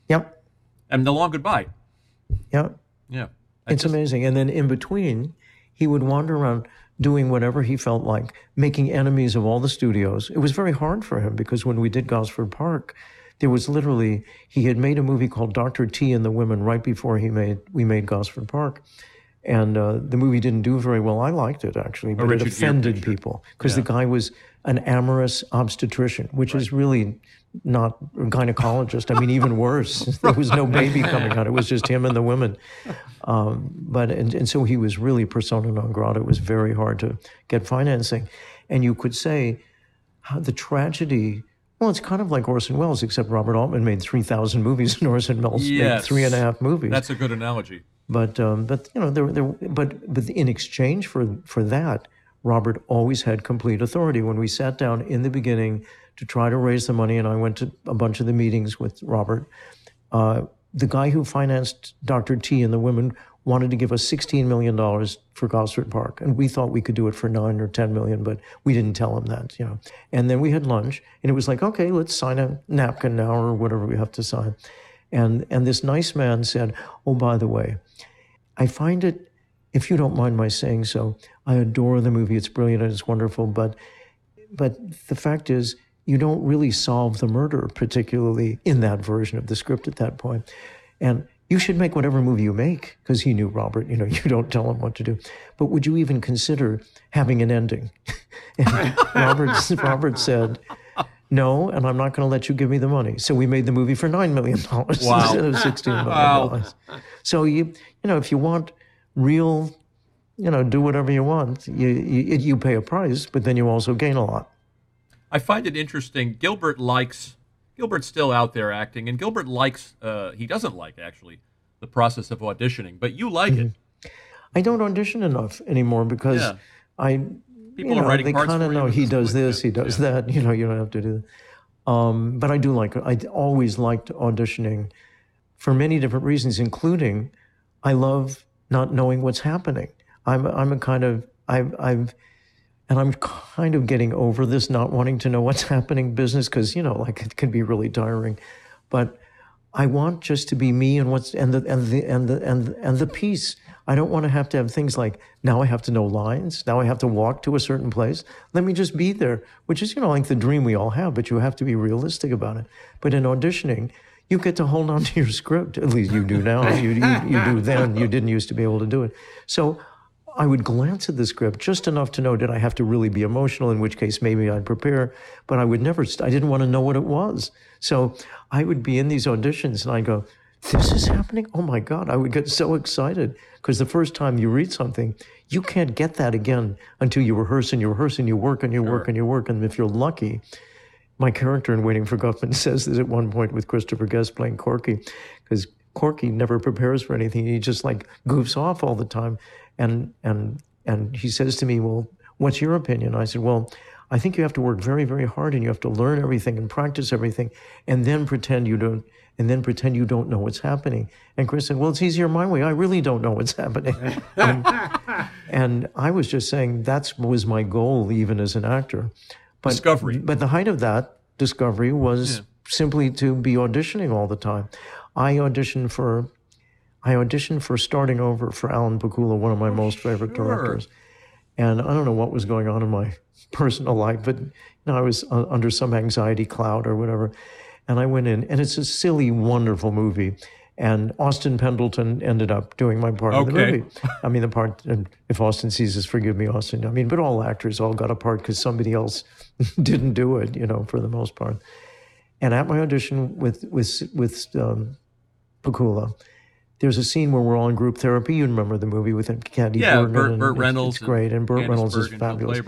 Speaker 2: Yep.
Speaker 3: And The Long Goodbye.
Speaker 2: Yep.
Speaker 3: Yeah.
Speaker 2: I it's just, amazing. And then in between, he would wander around doing whatever he felt like, making enemies of all the studios. It was very hard for him because when we did Gosford Park, there was literally he had made a movie called Doctor T and the Women right before he made we made Gosford Park, and uh, the movie didn't do very well. I liked it actually, but it offended people because yeah. the guy was an amorous obstetrician, which right. is really not a gynecologist. I mean, even worse. (laughs) there was no baby coming out. It was just him and the women. Um, but and, and so he was really persona non grata. It was very hard to get financing, and you could say the tragedy. Well, it's kind of like Orson Welles, except Robert Altman made three thousand movies, and Orson Welles yes. made three and a half movies.
Speaker 3: That's a good analogy.
Speaker 2: But um, but you know there there but but in exchange for for that, Robert always had complete authority. When we sat down in the beginning to try to raise the money, and I went to a bunch of the meetings with Robert. Uh, the guy who financed Dr. T and the women wanted to give us $16 million for Gosford Park. And we thought we could do it for nine or 10 million, but we didn't tell him that, you know. And then we had lunch and it was like, okay, let's sign a napkin now or whatever we have to sign. And, and this nice man said, oh, by the way, I find it, if you don't mind my saying so, I adore the movie. It's brilliant and it's wonderful. But, but the fact is, you don't really solve the murder, particularly in that version of the script at that point. And you should make whatever movie you make, because he knew Robert, you know, (laughs) you don't tell him what to do. But would you even consider having an ending? (laughs) and Robert, (laughs) Robert said, no, and I'm not going to let you give me the money. So we made the movie for $9 million
Speaker 3: Wow.
Speaker 2: instead of $16 million.
Speaker 3: Wow.
Speaker 2: So you, you know, if you want real, you know, do whatever you want, you, you, you pay a price, but then you also gain a lot.
Speaker 3: I find it interesting. Gilbert likes Gilbert's still out there acting, and Gilbert likes uh, he doesn't like actually the process of auditioning, but you like it.
Speaker 2: I don't audition enough anymore because
Speaker 3: Yeah.
Speaker 2: I
Speaker 3: People
Speaker 2: you
Speaker 3: are
Speaker 2: know,
Speaker 3: writing
Speaker 2: they kind of know he does this, he does
Speaker 3: Yeah.
Speaker 2: that. You know, you don't have to do that. Um, but I do like. I always liked auditioning for many different reasons, including I love not knowing what's happening. I'm I'm a kind of I've I've and I'm kind of getting over this not wanting to know what's happening business because you know like it can be really tiring, but I want just to be me and what's and the and the and the and and the peace. I don't want to have to have things like now I have to know lines. Now I have to walk to a certain place. Let me just be there, which is you know like the dream we all have, but you have to be realistic about it. But in auditioning, you get to hold on to your script. At least you do now. you, you you do then. You didn't used to be able to do it. So I would glance at the script just enough to know did I have to really be emotional, in which case maybe I'd prepare, but I would never, I didn't want to know what it was. So I would be in these auditions and I go, this is happening? Oh my God. I would get so excited because the first time you read something, you can't get that again until you rehearse and you rehearse and you work and you work and you work. And if you're lucky, my character in Waiting for Guffman (laughs) says this at one point with Christopher Guest playing Corky, because Corky never prepares for anything. He just like goofs off all the time. And and and he says to me, Well, what's your opinion? I said, Well, I think you have to work very, very hard and you have to learn everything and practice everything and then pretend you don't and then pretend you don't know what's happening. And Chris said, Well, it's easier my way. I really don't know what's happening. (laughs) and, and I was just saying that was my goal even as an actor. But,
Speaker 3: Discovery.
Speaker 2: But the height of that discovery was simply to be auditioning all the time. I auditioned for I auditioned for starting over for Alan Pakula, one of my most favorite
Speaker 3: sure.
Speaker 2: directors. And I don't know what was going on in my (laughs) personal life, but you know, I was uh, under some anxiety cloud or whatever. And I went in, and it's a silly, wonderful movie. And Austin Pendleton ended up doing my part of the
Speaker 3: Okay.
Speaker 2: movie. I mean, the part, and if Austin sees this, forgive me, Austin. I mean, but all actors all got a part because somebody else (laughs) didn't do it, you know, for the most part. And at my audition with with with um, Pakula, there's a scene where we're all in group therapy. You remember the movie with Candy
Speaker 3: Yeah,
Speaker 2: Bergen
Speaker 3: Burt,
Speaker 2: and
Speaker 3: Burt Reynolds.
Speaker 2: It's, great, and Burt Reynolds is fabulous.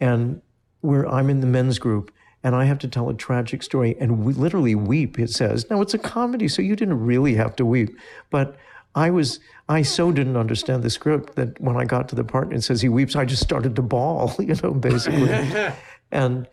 Speaker 2: And we're I'm in the men's group, and I have to tell a tragic story, and we literally weep. It says, "Now it's a comedy, so you didn't really have to weep," but. I was I so didn't understand the script that when I got to the part and it says he weeps, I just started to bawl, (laughs) you know, basically. (laughs) and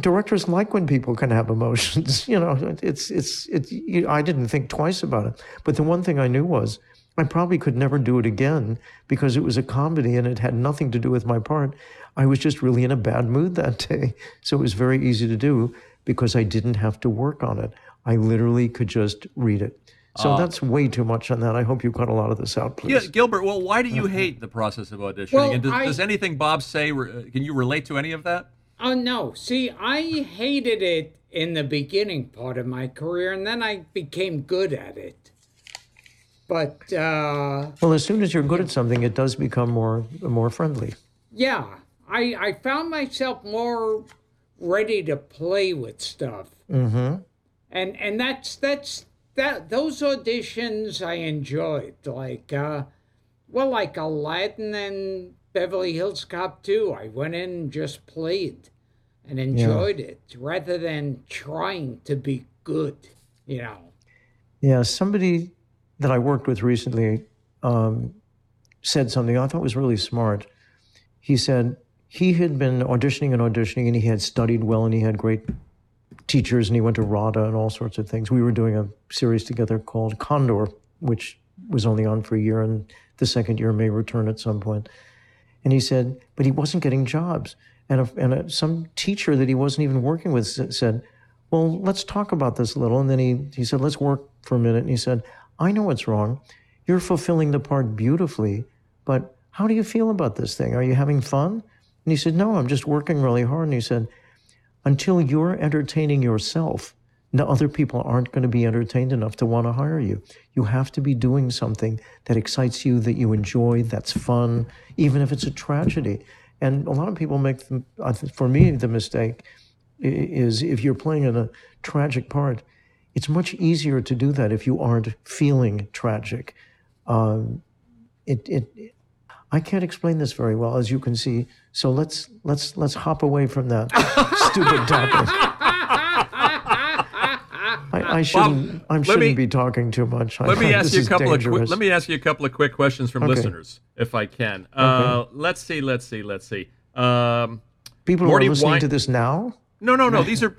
Speaker 2: directors like when people can have emotions, (laughs) you know. It's it's it's. You, I didn't think twice about it. But the one thing I knew was I probably could never do it again because it was a comedy and it had nothing to do with my part. I was just really in a bad mood that (laughs) day, so it was very easy to do because I didn't have to work on it. I literally could just read it. So ah. that's way too much on that. I hope you cut a lot of this out,
Speaker 3: Yeah,
Speaker 2: please.
Speaker 3: Gilbert. Well, why do you hate the process of auditioning?
Speaker 1: Well,
Speaker 3: and does,
Speaker 1: I-
Speaker 3: does anything Bob say? re- uh, Can you relate to any of that?
Speaker 1: Oh no! See, I hated it in the beginning part of my career, and then I became good at it. But uh,
Speaker 2: Well, as soon as you're good at something, it does become more more friendly.
Speaker 1: yeah, I I found myself more ready to play with stuff. Mm-hmm. And and that's that's that those auditions I enjoyed. Like uh, well, like Aladdin and Beverly Hills Cop 2. I went in and just played and enjoyed it rather than trying to be good. You know.
Speaker 2: Yeah, somebody that I worked with recently um, said something I thought was really smart. He said he had been auditioning and auditioning, and he had studied well, and he had great teachers, and he went to RADA and all sorts of things. We were doing a series together called Condor, which was only on for a year, and the second year may return at some point. And he said, but he wasn't getting jobs. And, a, and a, some teacher that he wasn't even working with said, well, let's talk about this a little. And then he, he said, let's work for a minute. And he said, I know what's wrong. You're fulfilling the part beautifully, but how do you feel about this thing? Are you having fun? And he said, no, I'm just working really hard. And he said, until you're entertaining yourself, no other people aren't going to be entertained enough to want to hire you. You have to be doing something that excites you, that you enjoy, that's fun, even if it's a tragedy. And a lot of people make, the, for me, the mistake is if you're playing in a tragic part, it's much easier to do that if you aren't feeling tragic. Um, it, it, I can't explain this very well, as you can see. So let's let's let's hop away from that (laughs) stupid topic. I, I shouldn't. I shouldn't
Speaker 3: me-
Speaker 2: be talking too much. I
Speaker 3: Let (laughs) me ask you a couple of quick,
Speaker 2: dangerous.
Speaker 3: let me ask you a couple of quick questions from
Speaker 2: Okay.
Speaker 3: listeners, if I can. Uh, let's see, let's see, let's see. Um,
Speaker 2: People
Speaker 3: Morty
Speaker 2: are listening
Speaker 3: Wein-
Speaker 2: to this now.
Speaker 3: no, no, no. These are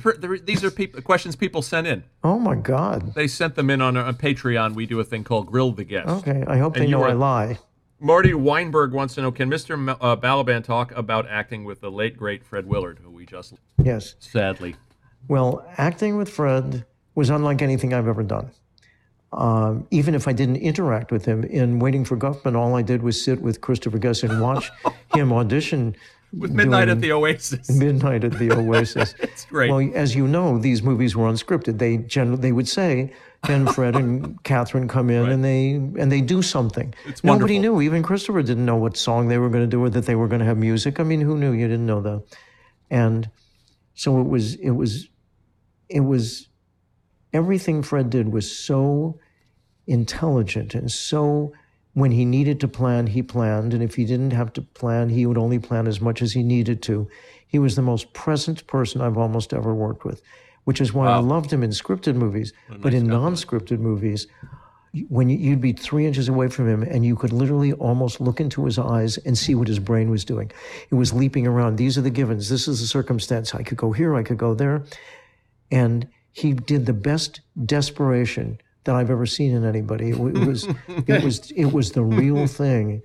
Speaker 3: these are peop questions people sent in.
Speaker 2: Oh my God.
Speaker 3: They sent them in on, on Patreon. We do a thing called Grill the Guest.
Speaker 2: Okay. I hope
Speaker 3: And
Speaker 2: they know
Speaker 3: were-
Speaker 2: I lie.
Speaker 3: Marty Weinberg wants to know: Can Mr. M- uh, Balaban talk about acting with the late great Fred Willard, who we just
Speaker 2: Yes.
Speaker 3: sadly
Speaker 2: Well, acting with Fred was unlike anything I've ever done. Um, even if I didn't interact with him in Waiting for Guffman, all I did was sit with Christopher Guest and watch (laughs) him audition.
Speaker 3: with Midnight at the Oasis. (laughs)
Speaker 2: Midnight at the Oasis. (laughs)
Speaker 3: It's great.
Speaker 2: Well, as you know, these movies were unscripted. They generally they would say, then Fred and Catherine come in and they and they do something.
Speaker 3: It's
Speaker 2: Nobody
Speaker 3: wonderful.
Speaker 2: knew. Even Christopher didn't know what song they were going to do or that they were going to have music. I mean, who knew? You didn't know that. And so it was it was it was everything Fred did was so intelligent and so when he needed to plan, he planned. And if he didn't have to plan, he would only plan as much as he needed to. He was the most present person I've almost ever worked with, which is why I loved him in scripted movies. But in non scripted movies, when you- you'd be three inches away from him and you could literally almost look into his eyes and see what his brain was doing. It was leaping around. These are the givens. This is the circumstance. I could go here. I could go there. And he did the best desperation that I've ever seen in anybody. It, it was, (laughs) it was, it was the real thing,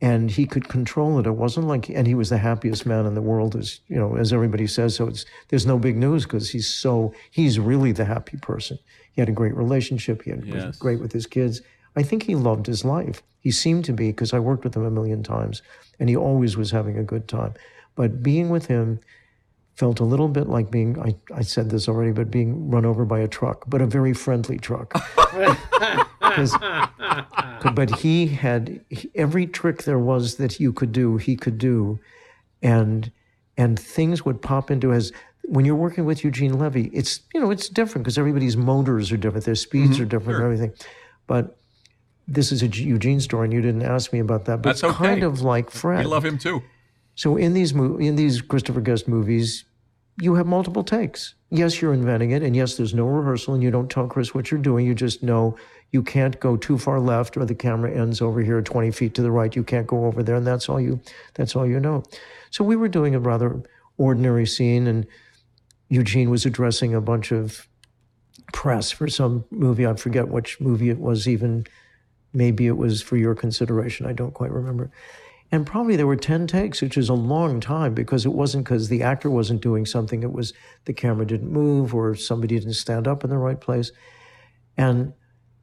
Speaker 2: and he could control it. It wasn't like, and he was the happiest man in the world, as you know, as everybody says. So it's there's no big news because he's so he's really the happy person. He had a great relationship. He had was great with his kids. I think he loved his life. He seemed to be because I worked with him a million times, and he always was having a good time. But being with him felt a little bit like being I, I said this already but being run over by a truck but a very friendly truck. (laughs) but he had every trick there was that you could do he could do. And and things would pop into his when you're working with Eugene Levy it's you know it's different because everybody's motors are different their speeds mm-hmm. are different and everything. But this is a Eugene story and you didn't ask me about that but
Speaker 3: That's
Speaker 2: it's kind of like Fred
Speaker 3: We love him too.
Speaker 2: so in these mo- in these Christopher Guest movies, you have multiple takes. Yes, you're inventing it, and yes, there's no rehearsal, and you don't tell Chris what you're doing. You just know you can't go too far left, or the camera ends over here, 20 feet to the right. You can't go over there, and that's all you. That's all you know. So we were doing a rather ordinary scene, and Eugene was addressing a bunch of press for some movie. I forget which movie it was. Even maybe it was for your consideration. I don't quite remember. And probably there were 10 takes, which is a long time because it wasn't because the actor wasn't doing something. It was the camera didn't move or somebody didn't stand up in the right place. And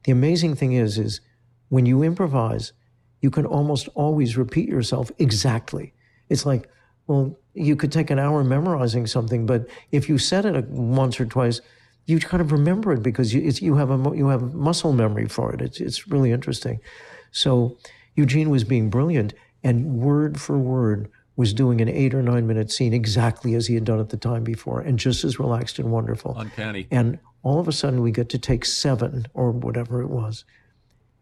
Speaker 2: the amazing thing is, is when you improvise, you can almost always repeat yourself exactly. It's like, well, you could take an hour memorizing something, but if you said it uh, once or twice, you kind of remember it because you, you have a you have muscle memory for it. It's it's really interesting. So Eugene was being brilliant, and word for word was doing an eight or nine minute scene exactly as he had done it the time before, and just as relaxed and wonderful.
Speaker 3: Uncanny.
Speaker 2: And all of a sudden, we get to take seven or whatever it was,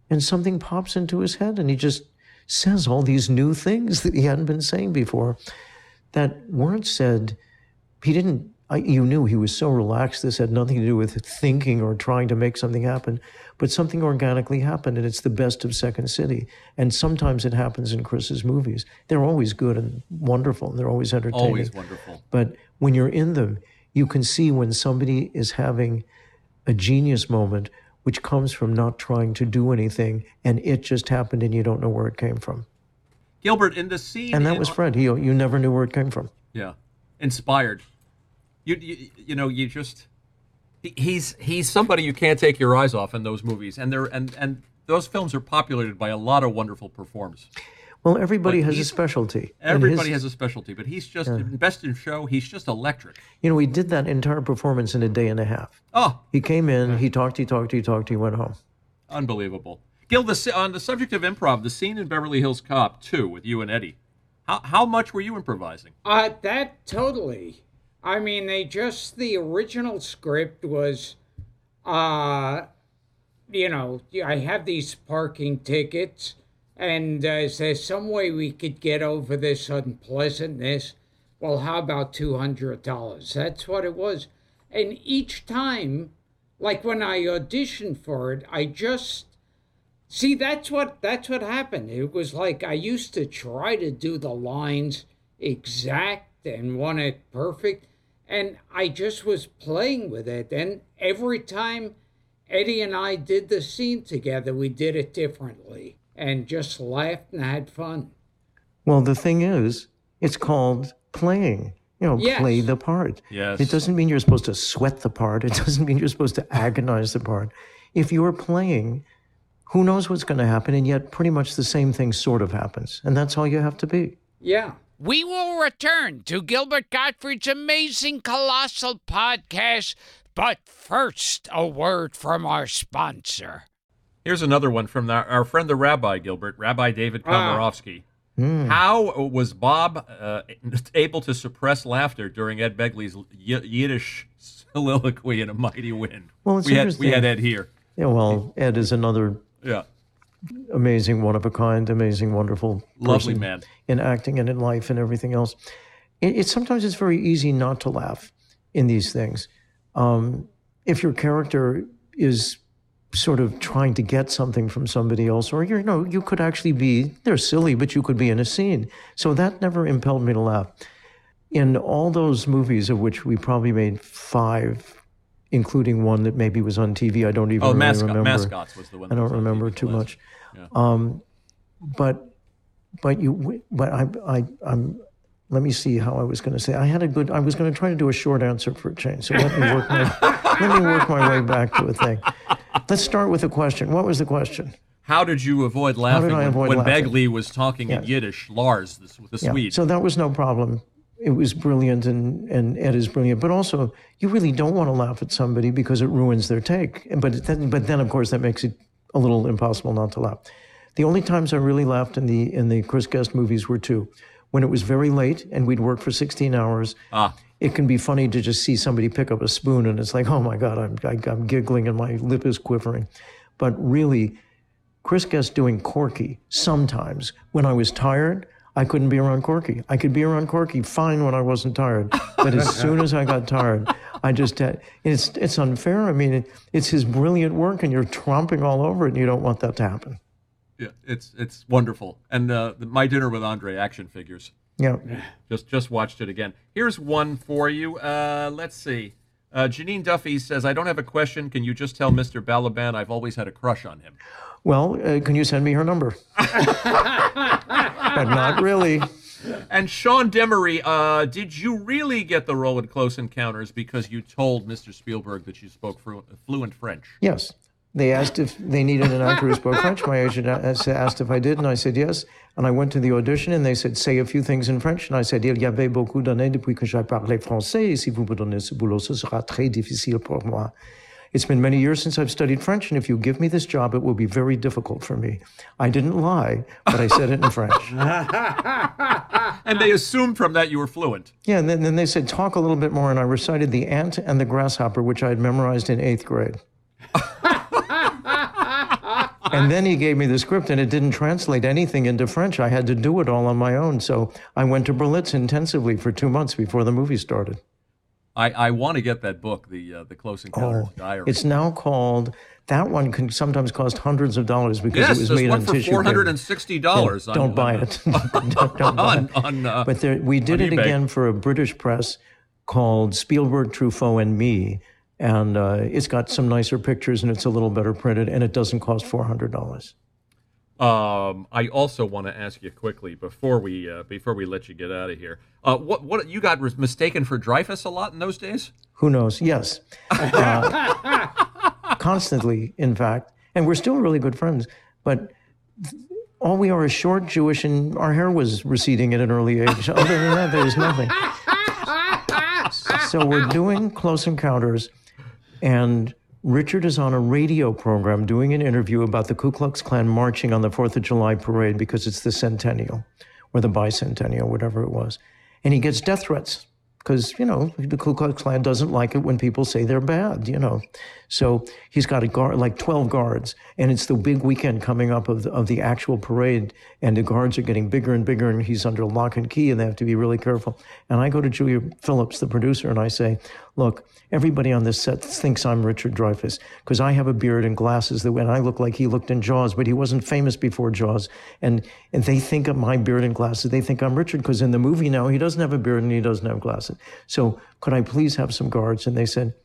Speaker 2: and something pops into his head, and he just says all these new things that he hadn't been saying before that weren't said. He didn't. I, you knew he was so relaxed. This had nothing to do with thinking or trying to make something happen, but something organically happened, and it's the best of Second City. And sometimes it happens in Chris's movies. They're always good and wonderful, and they're always entertaining.
Speaker 3: Always wonderful.
Speaker 2: But when you're in them, you can see when somebody is having a genius moment, which comes from not trying to do anything, and it just happened, and you don't know where it came from.
Speaker 3: Gilbert in the scene.
Speaker 2: And that was Fred. He, you never knew where it came from.
Speaker 3: Yeah, inspired. You you, you know you just he's he's somebody you can't take your eyes off in those movies, and they're and and those films are populated by a lot of wonderful performers.
Speaker 2: Well, everybody
Speaker 3: But
Speaker 2: has a specialty.
Speaker 3: Everybody
Speaker 2: his-
Speaker 3: has a specialty, but he's just best in show. He's just electric.
Speaker 2: You know, he did that entire performance in a day and a half.
Speaker 3: Oh,
Speaker 2: He came in, he talked, he talked, he talked, he went home.
Speaker 3: unbelievable. Gil, the, on the subject of improv, the scene in Beverly Hills Cop 2 with you and Eddie, how, how much were you improvising?
Speaker 1: Uh, that totally. I mean, they just the original script was, uh, you know, I have these parking tickets, and uh, is there some way we could get over this unpleasantness? Well, how about two hundred dollars? That's what it was, and each time, like when I auditioned for it, I just See, that's what that's what happened. It was like I used to try to do the lines exact and want it perfect, and I just was playing with it. And every time Eddie and I did the scene together, we did it differently and just laughed and had fun.
Speaker 2: Well, the thing is, it's called playing. You know,
Speaker 1: Yes.
Speaker 2: play the part.
Speaker 3: Yes.
Speaker 2: It doesn't mean you're supposed to sweat the part. It (laughs) doesn't mean you're supposed to agonize the part. If you're playing, who knows what's going to happen? And yet, pretty much the same thing sort of happens. And that's all you have to be.
Speaker 1: Yeah.
Speaker 5: We will return to Gilbert Gottfried's amazing colossal podcast, but first, a word from our sponsor.
Speaker 3: Here's another one from our, our friend the Rabbi, Gilbert, Rabbi David
Speaker 1: Ah.
Speaker 3: Komarovsky. How was Bob uh, able to suppress laughter during Ed Begley's y- Yiddish soliloquy in A Mighty Wind?
Speaker 2: Well, it's
Speaker 3: we had, we had Ed here.
Speaker 2: Yeah, well, Ed is another
Speaker 3: Yeah.
Speaker 2: Amazing, one of a kind, amazing, wonderful
Speaker 3: Lovely man.
Speaker 2: in acting and in life and everything else. It, it's sometimes it's very easy not to laugh in these things. Um, if your character is sort of trying to get something from somebody else, or you know, you could actually be they're silly, but you could be in a scene. So that never impelled me to laugh. In all those movies, of which we probably made five, including one that maybe was on TV, I don't even
Speaker 3: Oh,
Speaker 2: really
Speaker 3: mascot,
Speaker 2: remember.
Speaker 3: mascots was the one.
Speaker 2: I don't
Speaker 3: was on
Speaker 2: remember
Speaker 3: TV
Speaker 2: too much. Um, but but you but I I I'm let me see how I was going to say. I had a good. I was going to try to do a short answer for a change. So let me work my (laughs) let me work my way back to a thing. Let's start with a question. What was the question?
Speaker 3: How did you avoid laughing when,
Speaker 2: avoid
Speaker 3: when
Speaker 2: laughing?
Speaker 3: Begley was talking in Yiddish, Lars, the, the
Speaker 2: Yeah.
Speaker 3: Swede?
Speaker 2: So that was no problem. It was brilliant, and, and Ed is brilliant. But also, you really don't want to laugh at somebody because it ruins their take. But then, but then, of course, that makes it a little impossible not to laugh. The only times I really laughed in the in the Chris Guest movies were two. When it was very late and we'd work for 16 hours,
Speaker 3: Ah.
Speaker 2: it can be funny to just see somebody pick up a spoon and it's like, oh my God, I'm, I, I'm giggling and my lip is quivering. But really, Chris Guest doing Corky sometimes when I was tired, I couldn't be around Corky. I could be around Corky fine when I wasn't tired, but as (laughs) soon as I got tired, I just had, it's it's unfair. I mean, it, it's his brilliant work, and you're tromping all over it, and you don't want that to happen.
Speaker 3: yeah, it's it's wonderful. And uh, the, my dinner with Andre action figures.
Speaker 2: Yeah, (sighs)
Speaker 3: Just just watched it again. Here's one for you. Uh, let's see. Uh, Jeanine Duffy says, "I don't have a question. Can you just tell Mr. Balaban I've always had a crush on him?"
Speaker 2: Well, uh, can you send me her number? (laughs) but not really.
Speaker 3: And Sean Demery, uh, did you really get the role in Close Encounters because you told Mr. Spielberg that you spoke fluent, fluent French?
Speaker 2: Yes. They asked if they needed an actor who spoke French. My agent asked if I did, and I said yes. And I went to the audition, and they said, say a few things in French. And I said, il y avait beaucoup d'années depuis que j'ai parlé français, et si vous me donnez ce boulot, ce sera très difficile pour moi. It's been many years since I've studied French, and if you give me this job, it will be very difficult for me. I didn't lie, but I said it in French. (laughs)
Speaker 3: And they assumed from that you were fluent.
Speaker 2: Yeah, and then, then they said, talk a little bit more, and I recited the ant and the grasshopper, which I had memorized in eighth grade. (laughs) and then he gave me the script, and it didn't translate anything into French. I had to do it all on my own. So I went to Berlitz intensively for two months before the movie started.
Speaker 3: I, I want to get that book, the uh, the Close Encounters Diary.
Speaker 2: Oh, It's now called, that one can sometimes cost hundreds of dollars because
Speaker 3: yes,
Speaker 2: it was made on tissue
Speaker 3: four hundred and sixty dollars.
Speaker 2: Don't buy it. (laughs) don't, don't buy (laughs)
Speaker 3: on,
Speaker 2: it.
Speaker 3: on, uh,
Speaker 2: But there, we did it
Speaker 3: eBay.
Speaker 2: again for a British press called Spielberg, Truffaut, and Me. And uh, it's got some nicer pictures and it's a little better printed and it doesn't cost $400.
Speaker 3: Um, I also want to ask you quickly before we uh, before we let you get out of here. Uh, what what you got was mistaken for Dreyfuss a lot in those days?
Speaker 2: Who knows? Yes. Uh, (laughs) constantly, in fact. And we're still really good friends. But th- all we are is short, Jewish, and our hair was receding at an early age. (laughs) Other than that, there was nothing. (laughs) So we're doing Close Encounters, and Richard is on a radio program doing an interview about the Ku Klux Klan marching on the 4th of July parade because it's the centennial or the bicentennial, whatever it was. And he gets death threats because, you know, the Ku Klux Klan doesn't like it when people say they're bad, you know. So he's got a guard, like 12 guards, and it's the big weekend coming up of the, of the actual parade, and the guards are getting bigger and bigger, and he's under lock and key, and they have to be really careful. And I go to Julia Phillips, the producer, and I say, look, everybody on this set thinks I'm Richard Dreyfuss because I have a beard and glasses that when I look like he looked in Jaws, but he wasn't famous before Jaws. And, and they think of my beard and glasses. They think I'm Richard because in the movie now he doesn't have a beard and he doesn't have glasses. So could I please have some guards? And they said,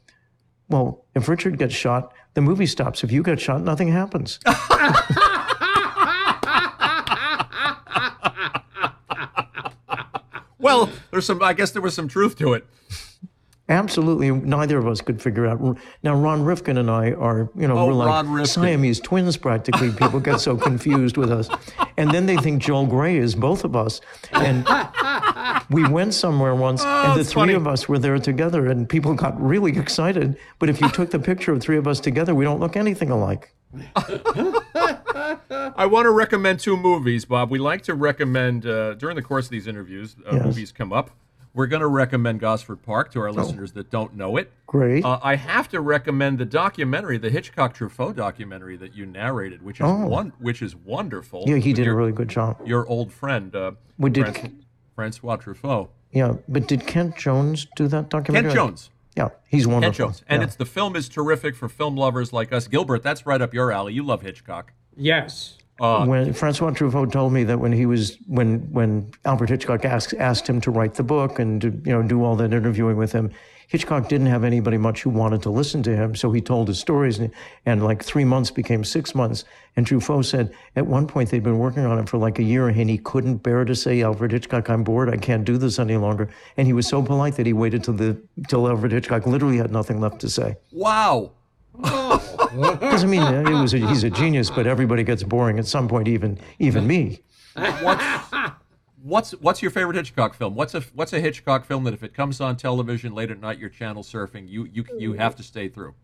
Speaker 2: well, if Richard gets shot, the movie stops. If you get shot, nothing happens. (laughs)
Speaker 3: Well, there's some. I guess there was some truth to it.
Speaker 2: Absolutely, neither of us could figure out. Now, Ron Rifkin and I are, you know,
Speaker 3: Oh,
Speaker 2: we're like. Siamese twins practically. People get so confused with us. And then they think Joel Grey is both of us. And we went somewhere once, and the
Speaker 3: Oh,
Speaker 2: three
Speaker 3: funny.
Speaker 2: of us were there together, and people got really excited. But if you took the picture of three of us together, we don't look anything alike.
Speaker 3: I want to recommend two movies, Bob. We like to recommend uh, during the course of these interviews. Uh,
Speaker 2: Yes.
Speaker 3: Movies come up. We're going to recommend Gosford Park to our listeners that don't know it.
Speaker 2: Great.
Speaker 3: Uh, I have to recommend the documentary, the Hitchcock Truffaut documentary that you narrated, which is
Speaker 2: Oh.
Speaker 3: one, which is wonderful.
Speaker 2: yeah, he
Speaker 3: with
Speaker 2: did a really good job.
Speaker 3: your old friend, uh,
Speaker 2: We did-
Speaker 3: Fran- Francois Truffaut,
Speaker 2: Yeah, but did Kent Jones do that documentary?
Speaker 3: Kent Jones.
Speaker 2: Yeah, he's wonderful.
Speaker 3: Kent Jones, and
Speaker 2: Yeah.
Speaker 3: it's the film is terrific for film lovers like us. Gilbert, that's right up your alley. You love Hitchcock.
Speaker 1: Yes.
Speaker 2: Uh, when Francois Truffaut told me that when he was when when Albert Hitchcock asked asked him to write the book and to you know do all that interviewing with him, Hitchcock didn't have anybody much who wanted to listen to him, so he told his stories, and, and like three months became six months. And Truffaut said at one point they'd been working on it for like a year, and he couldn't bear to say, "Alfred Hitchcock, I'm bored. I can't do this any longer." And he was so polite that he waited till the till Alfred Hitchcock literally had nothing left to say.
Speaker 3: Wow.
Speaker 2: Because I mean, it was a, he's a genius, but everybody gets boring at some point, even even me.
Speaker 3: What's what's your favorite Hitchcock film? What's a what's a Hitchcock film that if it comes on television late at night, you're channel surfing, you you you have to stay through.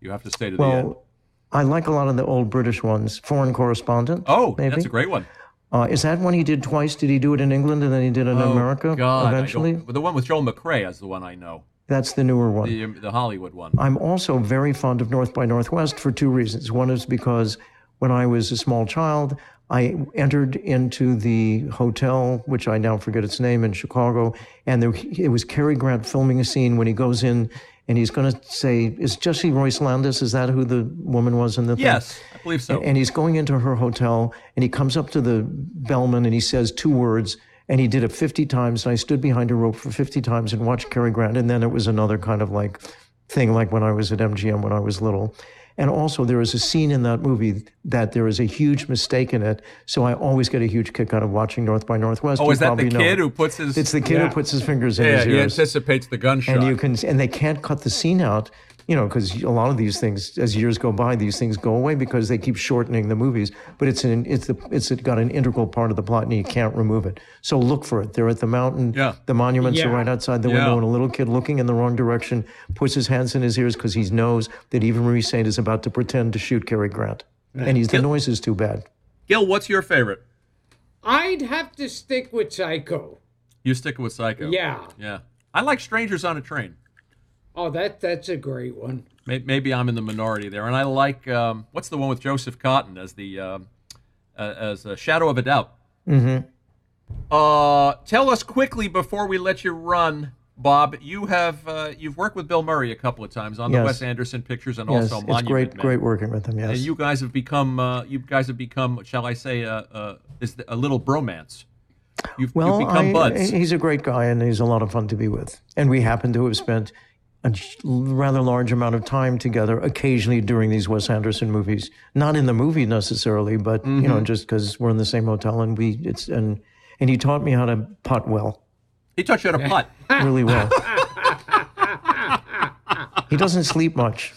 Speaker 3: You have to stay to the end.
Speaker 2: Well, I like a lot of the old British ones. Foreign Correspondent.
Speaker 3: Oh,
Speaker 2: maybe.
Speaker 3: that's a great one.
Speaker 2: Uh, is that one he did twice? Did he do it in England and then he did it in America
Speaker 3: Oh, God,
Speaker 2: eventually?
Speaker 3: the one with Joel McCrea is the one I know,
Speaker 2: That's the newer one.
Speaker 3: the um, the Hollywood one.
Speaker 2: I'm also very fond of North by Northwest for two reasons. One is because when I was a small child, I entered into the hotel, which I now forget its name, in Chicago, and there, it was Cary Grant filming a scene when he goes in and he's going to say, "Is Jessie Royce Landis? Is that who the woman was in the thing?"
Speaker 3: Yes, I believe so.
Speaker 2: And he's going into her hotel and he comes up to the bellman and he says two words and he did it 50 times. And I stood behind a rope for 50 times and watched Cary Grant. And then it was another kind of like thing like when I was at MGM when I was little. And also there is a scene in that movie that there is a huge mistake in it. So I always get a huge kick out of watching North by Northwest.
Speaker 3: oh, is that the kid who puts his?
Speaker 2: It's the kid
Speaker 1: Yeah.
Speaker 2: who puts his fingers in
Speaker 3: yeah,
Speaker 2: his
Speaker 3: he anticipates the gunshot.
Speaker 2: and you can and they can't cut the scene out you know because a lot of these things as years go by these things go away because they keep shortening the movies but it's an it's the it's got an integral part of the plot and you can't remove it so look for it they're at the mountain
Speaker 3: Yeah.
Speaker 2: the monuments are right outside the
Speaker 3: Yeah.
Speaker 2: window and a little kid looking in the wrong direction puts his hands in his ears because he knows that Eva Marie Saint is about to pretend to shoot Cary Grant and he's the noise is too bad
Speaker 3: Gil, what's your favorite?
Speaker 1: I'd have to stick with Psycho.
Speaker 3: You stick with Psycho.
Speaker 1: Yeah.
Speaker 3: Yeah. I like Strangers on a Train.
Speaker 1: Oh, that that's a great one.
Speaker 3: May- Maybe I'm in the minority there, and I like um, what's the one with Joseph Cotten as the um, uh, as a Shadow of a Doubt. Mm-hmm. Uh, tell us quickly before we let you run, Bob. You have uh, you've worked with Bill Murray a couple of times on the Wes Anderson pictures and
Speaker 2: yes
Speaker 3: also
Speaker 2: it's
Speaker 3: Monument
Speaker 2: great
Speaker 3: Men.
Speaker 2: great working with him yes
Speaker 3: And you guys have become uh, you guys have become, shall I say, uh, uh, is a little bromance. You've,
Speaker 2: Well,
Speaker 3: you've become
Speaker 2: I-
Speaker 3: buds.
Speaker 2: he's a great guy and he's a lot of fun to be with. And we happen to have spent a rather large amount of time together occasionally during these Wes Anderson movies. Not in the movie necessarily, but you
Speaker 3: Mm-hmm.
Speaker 2: know, just because we're in the same hotel and we it's and and he taught me how to putt well,
Speaker 3: he taught you how to putt. (laughs)
Speaker 2: really well. he doesn't sleep much.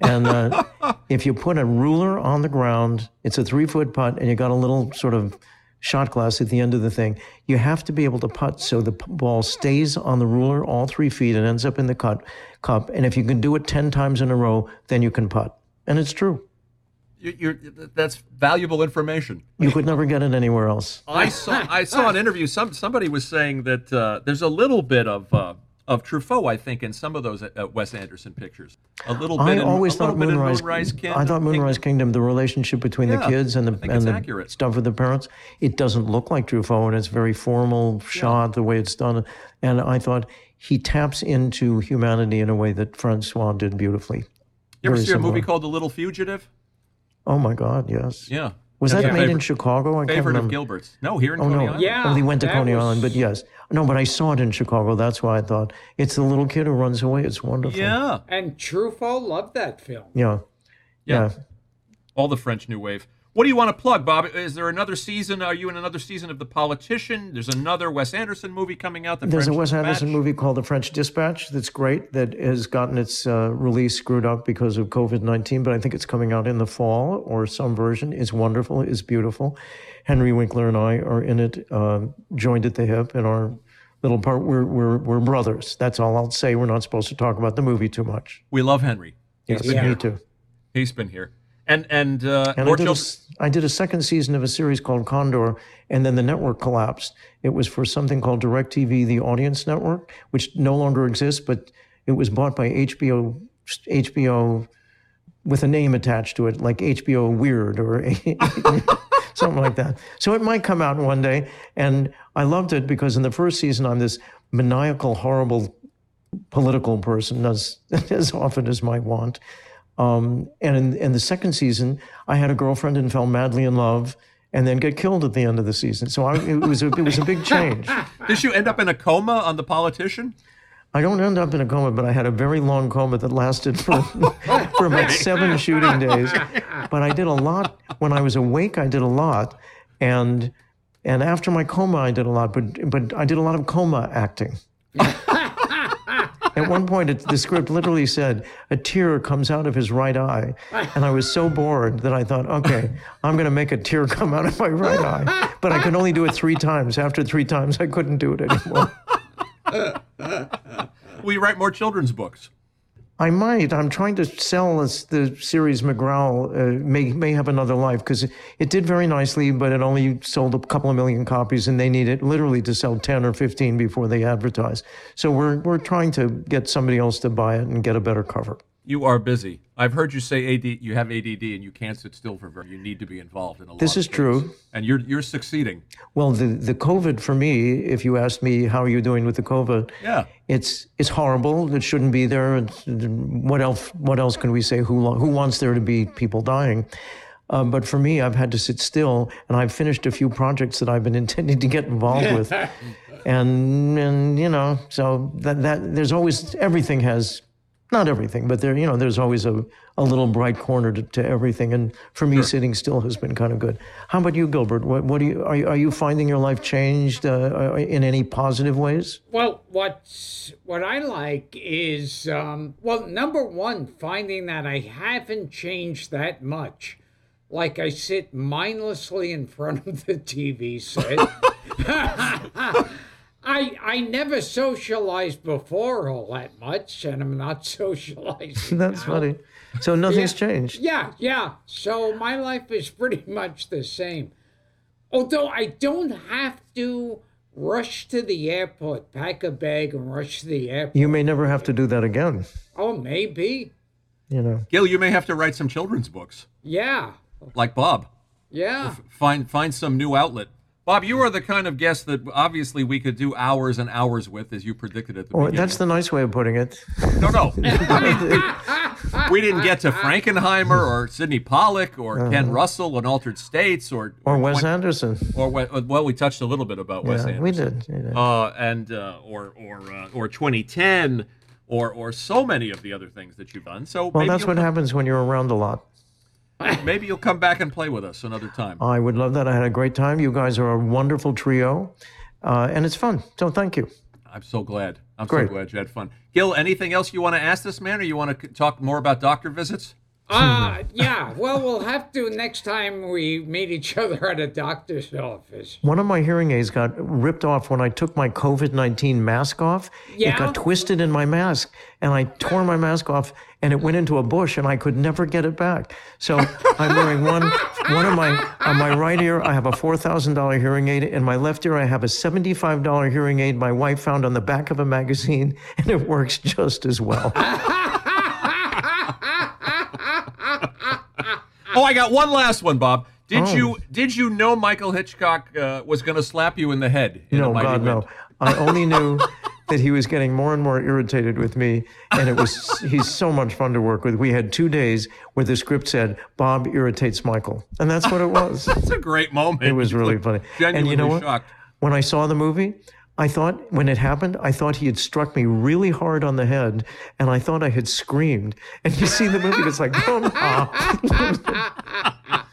Speaker 2: And uh, if you put a ruler on the ground, it's a three foot putt, and you got a little sort of shot glass at the end of the thing. You have to be able to putt so the ball stays on the ruler all three feet and ends up in the cut, cup. And if you can do it 10 times in a row, then you can putt. And it's true.
Speaker 3: You, you're, that's valuable information.
Speaker 2: You could never get it anywhere else.
Speaker 3: I saw I saw an interview. Some somebody was saying that uh, there's a little bit of uh, of Truffaut, I think, in some of those uh, Wes Anderson pictures. A little bit.
Speaker 2: I
Speaker 3: in,
Speaker 2: always thought
Speaker 3: little bit in
Speaker 2: Moonrise.
Speaker 3: Moonrise Kingdom.
Speaker 2: I thought Moonrise Kingdom, the relationship between the kids and the and the
Speaker 3: accurate.
Speaker 2: stuff with the parents, it doesn't look like Truffaut, and it's very formal shot the way it's done. And I thought he taps into humanity in a way that Francois did beautifully.
Speaker 3: You ever see a movie called The Little Fugitive?
Speaker 2: Oh my God, yes.
Speaker 3: Yeah.
Speaker 2: Was
Speaker 3: That's
Speaker 2: that
Speaker 3: your
Speaker 2: made in Chicago? I can't
Speaker 3: Favorite of
Speaker 2: remember.
Speaker 3: Gilbert's. No, here in
Speaker 2: Oh
Speaker 3: Coney
Speaker 2: no!
Speaker 3: Island.
Speaker 1: Yeah.
Speaker 2: oh, he went to Coney
Speaker 1: was-
Speaker 2: Island, but yes, no, but I saw it in Chicago. That's why I thought it's the little kid who runs away. It's wonderful.
Speaker 3: Yeah.
Speaker 1: And Truffaut loved that film.
Speaker 2: yeah,
Speaker 3: Yeah.
Speaker 2: yeah.
Speaker 3: All the French New Wave. What do you want to plug, Bob? Is there another season? Are you in another season of The Politician? There's another Wes Anderson movie coming out. The
Speaker 2: There's
Speaker 3: French
Speaker 2: a Wes Anderson movie called The French Dispatch that's great that has gotten its uh, release screwed up because of COVID 19, but I think it's coming out in the fall or some version. It's wonderful, it's beautiful. Henry Winkler and I are in it, uh, joined at the hip in our little part. We're, we're, we're brothers. That's all I'll say. We're not supposed to talk about the movie too much.
Speaker 3: We love Henry.
Speaker 2: Yes,
Speaker 3: been
Speaker 2: me too.
Speaker 3: He's been here. And and uh,
Speaker 2: And I did, a, I did a second season of a series called Condor, and then the network collapsed. It was for something called DirecTV, the Audience Network, which no longer exists, but it was bought by HBO, HBO with a name attached to it, like HBO Weird or (laughs) something like that. So it might come out one day. And I loved it because in the first season, I'm this maniacal, horrible political person, as, (laughs) as often as my want. Um, and in, in the second season, I had a girlfriend and fell madly in love, and then get killed at the end of the season. So I, it was a, it was a big change. (laughs)
Speaker 3: Did you end up in a coma on The Politician?
Speaker 2: I don't end up in a coma, but I had a very long coma that lasted for (laughs) for about seven shooting days. But I did a lot when I was awake. I did a lot, and and after my coma, I did a lot. But but I did a lot of coma acting. (laughs) At one point, it, the script literally said a tear comes out of his right eye, and I was so bored that I thought, okay, I'm going to make a tear come out of my right eye. But I could only do it three times. After three times, I couldn't do it anymore. (laughs)
Speaker 3: Will you write more children's books?
Speaker 2: I might. I'm trying to sell this, the series McGrowl uh, may may have another life because it, it did very nicely, but it only sold a couple of million copies, and they need it literally to sell ten or fifteen before they advertise. So we're we're trying to get somebody else to buy it and get a better cover.
Speaker 3: You are busy. I've heard you say AD. You have ADD, and you can't sit still for very. You need to be involved in a lot.
Speaker 2: This is true.
Speaker 3: and you're you're succeeding.
Speaker 2: Well, the the COVID for me, if you asked me how are you doing with the COVID,
Speaker 3: Yeah.
Speaker 2: it's it's horrible. It shouldn't be there. It's, what else? What else can we say? Who who wants there to be people dying? Uh, but for me, I've had to sit still, and I've finished a few projects that I've been (laughs) intending to get involved with, (laughs) and and you know, so that that there's always everything has. Not everything, but there, you know, there's always a, a little bright corner to, to everything. And for me, sitting still has been kind of good. How about you, Gilbert? What, what do you are, you are you finding your life changed uh, in any positive ways?
Speaker 1: Well, what's what I like is um, well, number one, finding that I haven't changed that much. Like I sit mindlessly in front of the TV set. (laughs) (laughs) I I never socialized before all that much, and I'm not (laughs) socializing.
Speaker 2: That's
Speaker 1: now.
Speaker 2: funny. So nothing's changed.
Speaker 1: Yeah, yeah. So my life is pretty (laughs) much the same. Although I don't have to rush to the airport, pack a bag, and rush to the airport.
Speaker 2: You may never have to do that again.
Speaker 1: Oh, maybe.
Speaker 2: You know.
Speaker 3: Gil, you may have to write some children's books,
Speaker 1: Yeah,
Speaker 3: like Bob.
Speaker 1: yeah.
Speaker 3: Find find some new outlet. Bob, you are the kind of guest that obviously we could do hours and hours with, as you predicted at the beginning.
Speaker 2: that's the nice way of putting it.
Speaker 3: No, no. I (laughs) mean, we didn't get to Frankenheimer or Sydney Pollack or Ken Russell in Altered States or.
Speaker 2: Or Wes Anderson.
Speaker 3: or we- well, we touched a little bit about Wes Anderson.
Speaker 2: we did. we did.
Speaker 3: Uh, and uh, or or uh, or 2010 or or so many of the other things that you've done. So
Speaker 2: Well,
Speaker 3: maybe
Speaker 2: that's what
Speaker 3: come,
Speaker 2: happens when you're around a lot. (laughs)
Speaker 3: maybe you'll come back and play with us another time.
Speaker 2: I would love that. I had a great time. You guys are a wonderful trio, uh, and it's fun. So thank you.
Speaker 3: I'm so glad. I'm
Speaker 2: Great.
Speaker 3: so glad you had fun. Gil, anything else you want to ask this man, or you want to talk more about doctor visits?
Speaker 1: Uh, (laughs) yeah, well, we'll have to next time we meet each other at a doctor's office.
Speaker 2: One of my hearing aids got ripped off when I took my COVID 19 mask off.
Speaker 1: Yeah?
Speaker 2: It got twisted in my mask, and I tore my mask off, and it went into a bush, and I could never get it back. So (laughs) I'm wearing one, one of my, on my right ear, I have a $4,000 hearing aid. In my left ear, I have a $75 hearing aid my wife found on the back of a magazine, and it works just as well. (laughs)
Speaker 3: Oh, I got one last one, Bob. Did
Speaker 2: Oh.
Speaker 3: you did you know Michael Hitchcock uh, was going to slap you in the head? In
Speaker 2: No, God,
Speaker 3: Wind?
Speaker 2: no. I only knew (laughs) that he was getting more and more irritated with me, and it was he's so much fun to work with. We had two days where the script said Bob irritates Michael, and that's what it was. (laughs)
Speaker 3: It's a great moment.
Speaker 2: It was really (laughs) funny.
Speaker 3: Genuinely
Speaker 2: and you know what?
Speaker 3: shocked.
Speaker 2: When I saw the movie, I thought when it happened, I thought he had struck me really hard on the head, and I thought I had screamed. And you see the movie, it's like, ah.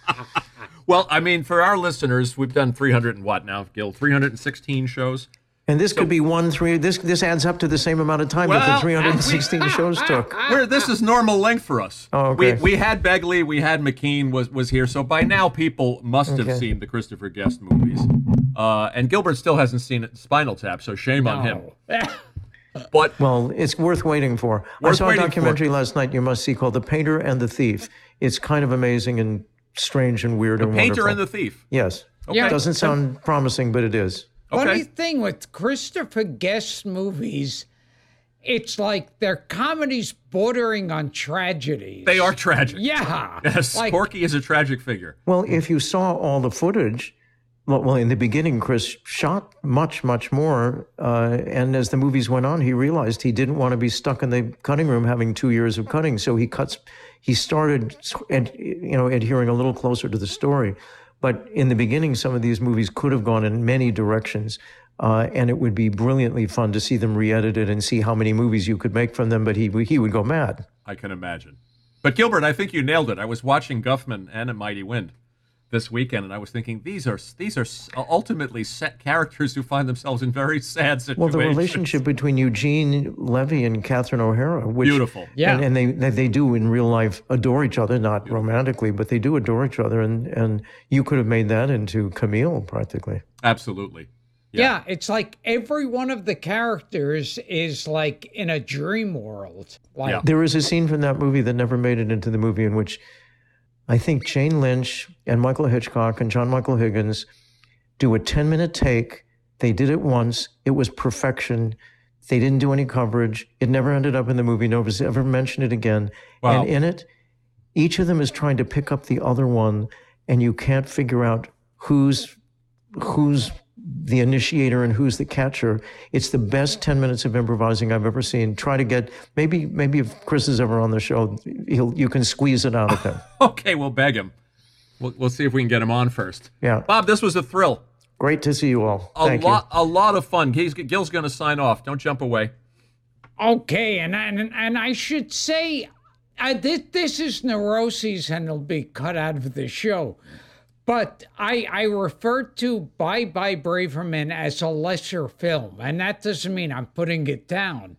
Speaker 2: (laughs)
Speaker 3: Well, I mean, for our listeners, we've done 300 and what now, Gil? 316 shows.
Speaker 2: And this could be one three. This this adds up to the same amount of time that the 316 (laughs) shows took.
Speaker 3: Where this is normal length for us.
Speaker 2: Oh, okay.
Speaker 3: We we had Begley, we had McKean was was here, so by now people must have seen the Christopher Guest movies. Uh, and Gilbert still hasn't seen Spinal Tap, so shame on him. (laughs) But
Speaker 2: Well, it's worth waiting for. I saw a
Speaker 3: waiting for.
Speaker 2: documentary last night you must see called The Painter and the Thief. It's kind of amazing and strange and weird and
Speaker 3: Painter
Speaker 2: wonderful.
Speaker 3: and the Thief.
Speaker 2: Yes. Okay.
Speaker 1: Yeah.
Speaker 2: Doesn't sound promising, but it is.
Speaker 1: Funny
Speaker 3: Okay.
Speaker 1: thing with Christopher Guest movies, it's like they're comedies bordering on tragedies.
Speaker 3: They are tragic.
Speaker 1: Yeah. (laughs)
Speaker 3: Yes,
Speaker 1: Like,
Speaker 3: Corky is a tragic figure.
Speaker 2: Well, if you saw all the footage, well, well, in the beginning, Chris shot much, much more. Uh, and as the movies went on, he realized he didn't want to be stuck in the cutting room having two years of cutting. So he cuts, he started, ad, you know, adhering a little closer to the story. But in the beginning, some of these movies could have gone in many directions. Uh, and it would be brilliantly fun to see them re-edited and see how many movies you could make from them. But he he would go mad.
Speaker 3: I can imagine. But Gilbert, I think you nailed it. I was watching Guffman and A Mighty Wind this weekend, and I was thinking these are these are ultimately set characters who find themselves in very sad situations.
Speaker 2: Well, the relationship between Eugene Levy and Catherine O'Hara, which
Speaker 3: Beautiful.
Speaker 1: Yeah.
Speaker 2: and, and they, they they do in real life adore each other, not romantically, but they do adore each other, and and you could have made that into Camille practically.
Speaker 3: Absolutely.
Speaker 1: yeah, it's like every one of the characters is like in a dream world. Like,
Speaker 3: Yeah.
Speaker 2: There is a scene from that movie that never made it into the movie in which I think Jane Lynch and Michael Hitchcock and John Michael Higgins do a 10 minute take. They did it once. It was perfection. They didn't do any coverage. It never ended up in the movie. Nobody's ever mentioned it again.
Speaker 3: Wow.
Speaker 2: And in it, each of them is trying to pick up the other one, and you can't figure out who's who's the initiator and who's the catcher. It's the best 10 minutes of improvising I've ever seen. Try to get maybe maybe if Chris is ever on the show, he'll you can squeeze it out of him. (laughs)
Speaker 3: Okay, we'll beg him. We'll, we'll see if we can get him on first.
Speaker 2: Yeah.
Speaker 3: Bob, this was a thrill.
Speaker 2: Great to see you all.
Speaker 3: A
Speaker 2: Thank
Speaker 3: lot, a lot of fun. He's, Gil's going to sign off. Don't jump away.
Speaker 1: Okay, and and, and I should say, uh, this this is neuroses, and it'll be cut out of the show. But I I refer to Bye Bye Braverman as a lesser film, and that doesn't mean I'm putting it down.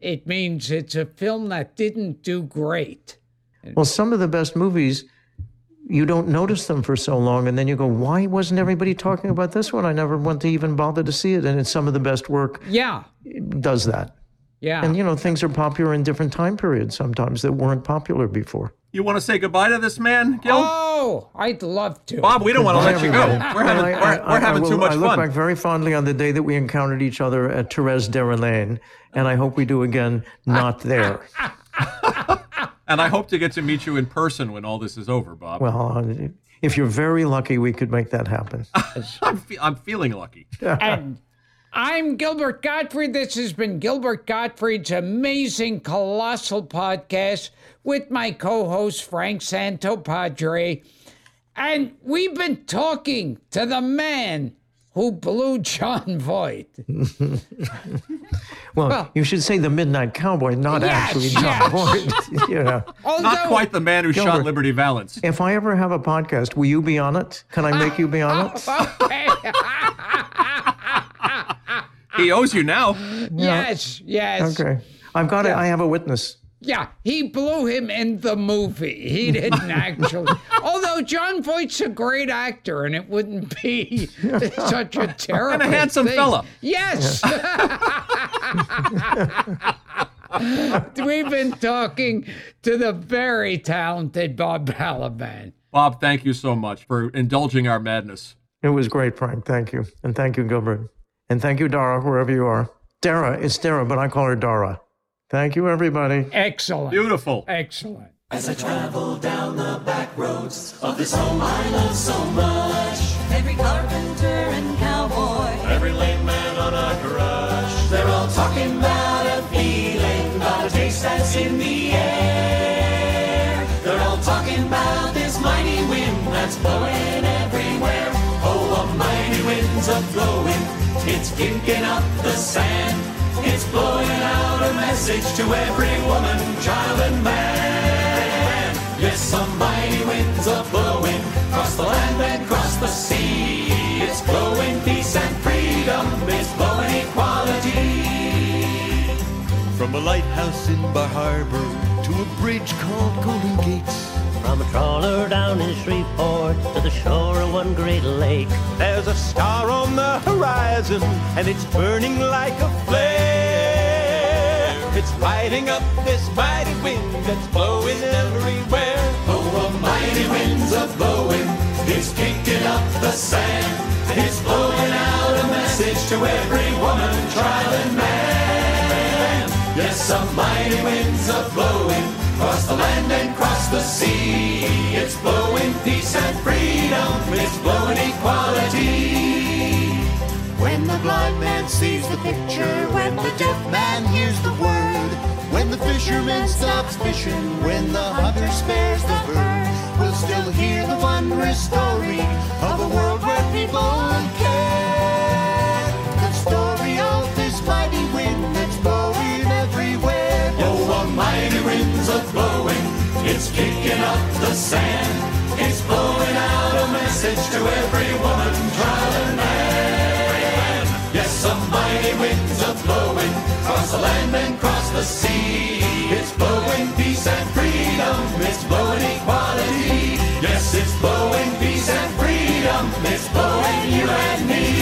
Speaker 1: It means it's a film that didn't do great.
Speaker 2: Well, some of the best movies you don't notice them for so long and then you go, "Why wasn't everybody talking about this one? I never went to even bother to see it." And it's some of the best work
Speaker 1: Yeah,
Speaker 2: does that.
Speaker 1: yeah.
Speaker 2: And you know, things are popular in different time periods sometimes that weren't popular before.
Speaker 3: You want to say goodbye to this man, Gil?
Speaker 1: oh, I'd love to.
Speaker 3: Bob, we don't want to let you go. We're having,
Speaker 2: And I-
Speaker 3: we're,
Speaker 2: I-
Speaker 3: we're
Speaker 2: I-
Speaker 3: having
Speaker 2: I
Speaker 3: too
Speaker 2: will-
Speaker 3: much
Speaker 2: I look
Speaker 3: fun.
Speaker 2: back very fondly on the day that we encountered each other at Therese Lane, and I hope we do again not there. (laughs)
Speaker 3: And I hope to get to meet you in person when all this is over, Bob.
Speaker 2: Well, if you're very lucky, we could make that happen. (laughs)
Speaker 3: I'm, fe- I'm feeling lucky.
Speaker 1: And I'm Gilbert Gottfried. This has been Gilbert Gottfried's amazing, colossal podcast with my co host, Frank Santopadre. And we've been talking to the man who blew Jon (laughs) Voight.
Speaker 2: Well, you should say the Midnight Cowboy, not
Speaker 1: Yes,
Speaker 2: actually Jon
Speaker 1: yes.
Speaker 2: Voight. (laughs) you know.
Speaker 1: Although,
Speaker 3: Not quite the man who shot Liberty Valance.
Speaker 2: If I ever have a podcast, will you be on it? Can I make you be on it? (laughs)
Speaker 1: Okay.
Speaker 3: He ah. owes you now.
Speaker 1: Yes, yes.
Speaker 2: Okay. I've got it. I have a witness.
Speaker 1: Yeah, he blew him in the movie. He (laughs) didn't actually. Although Jon Voight's a great actor, and it wouldn't be (laughs) such a terrible
Speaker 3: And a handsome
Speaker 1: thing.
Speaker 3: fella.
Speaker 1: Yes. (laughs) We've been talking to the very talented Bob Balaban.
Speaker 3: Bob, thank you so much for indulging our madness.
Speaker 2: It was great, Frank. Thank you. And thank you, Gilbert. And thank you, Dara, wherever you are. Dara, it's Dara, but I call her Dara. Thank you, everybody.
Speaker 1: Excellent.
Speaker 3: Beautiful.
Speaker 1: Excellent.
Speaker 6: As I travel down the back roads of this home I love so much.
Speaker 7: Every carpenter and cowboy,
Speaker 6: Every lame man on a crush. They're all talking about a feeling, about a taste that's in the air. They're all talking about this mighty wind that's blowing everywhere. Oh, a mighty wind's a blowing. It's kicking up the sand. It's blowing out a message to every woman, child, and man. Yes, some mighty wind's are blowing across the land and across the sea. It's blowing peace and freedom. It's blowing equality.
Speaker 8: From a lighthouse in Bar Harbor to a bridge called Golden Gates.
Speaker 9: From a trawler down in Shreveport to the shore of one great lake.
Speaker 8: There's a star on the horizon and it's burning like a flare. It's lighting up this mighty wind that's blowing everywhere.
Speaker 6: Oh, a mighty wind's a blowing. It's kicking up the sand. It's blowing out a message to every woman, child, and man. Yes, a mighty wind's a blowing across the land and across the sea. It's blowing peace and freedom. It's blowing equality.
Speaker 8: When the blind man sees the picture, when the deaf man hears the word, when the fisherman stops fishing, when the hunter spares the bird, we'll still hear the wondrous story of a world where people. blowing,
Speaker 6: it's kicking up the sand. It's blowing out a message to every woman, child, and man. Yes, some mighty winds are blowing across the land and across the sea. It's blowing peace and freedom. It's blowing equality. Yes, it's blowing peace and freedom. It's blowing you and me.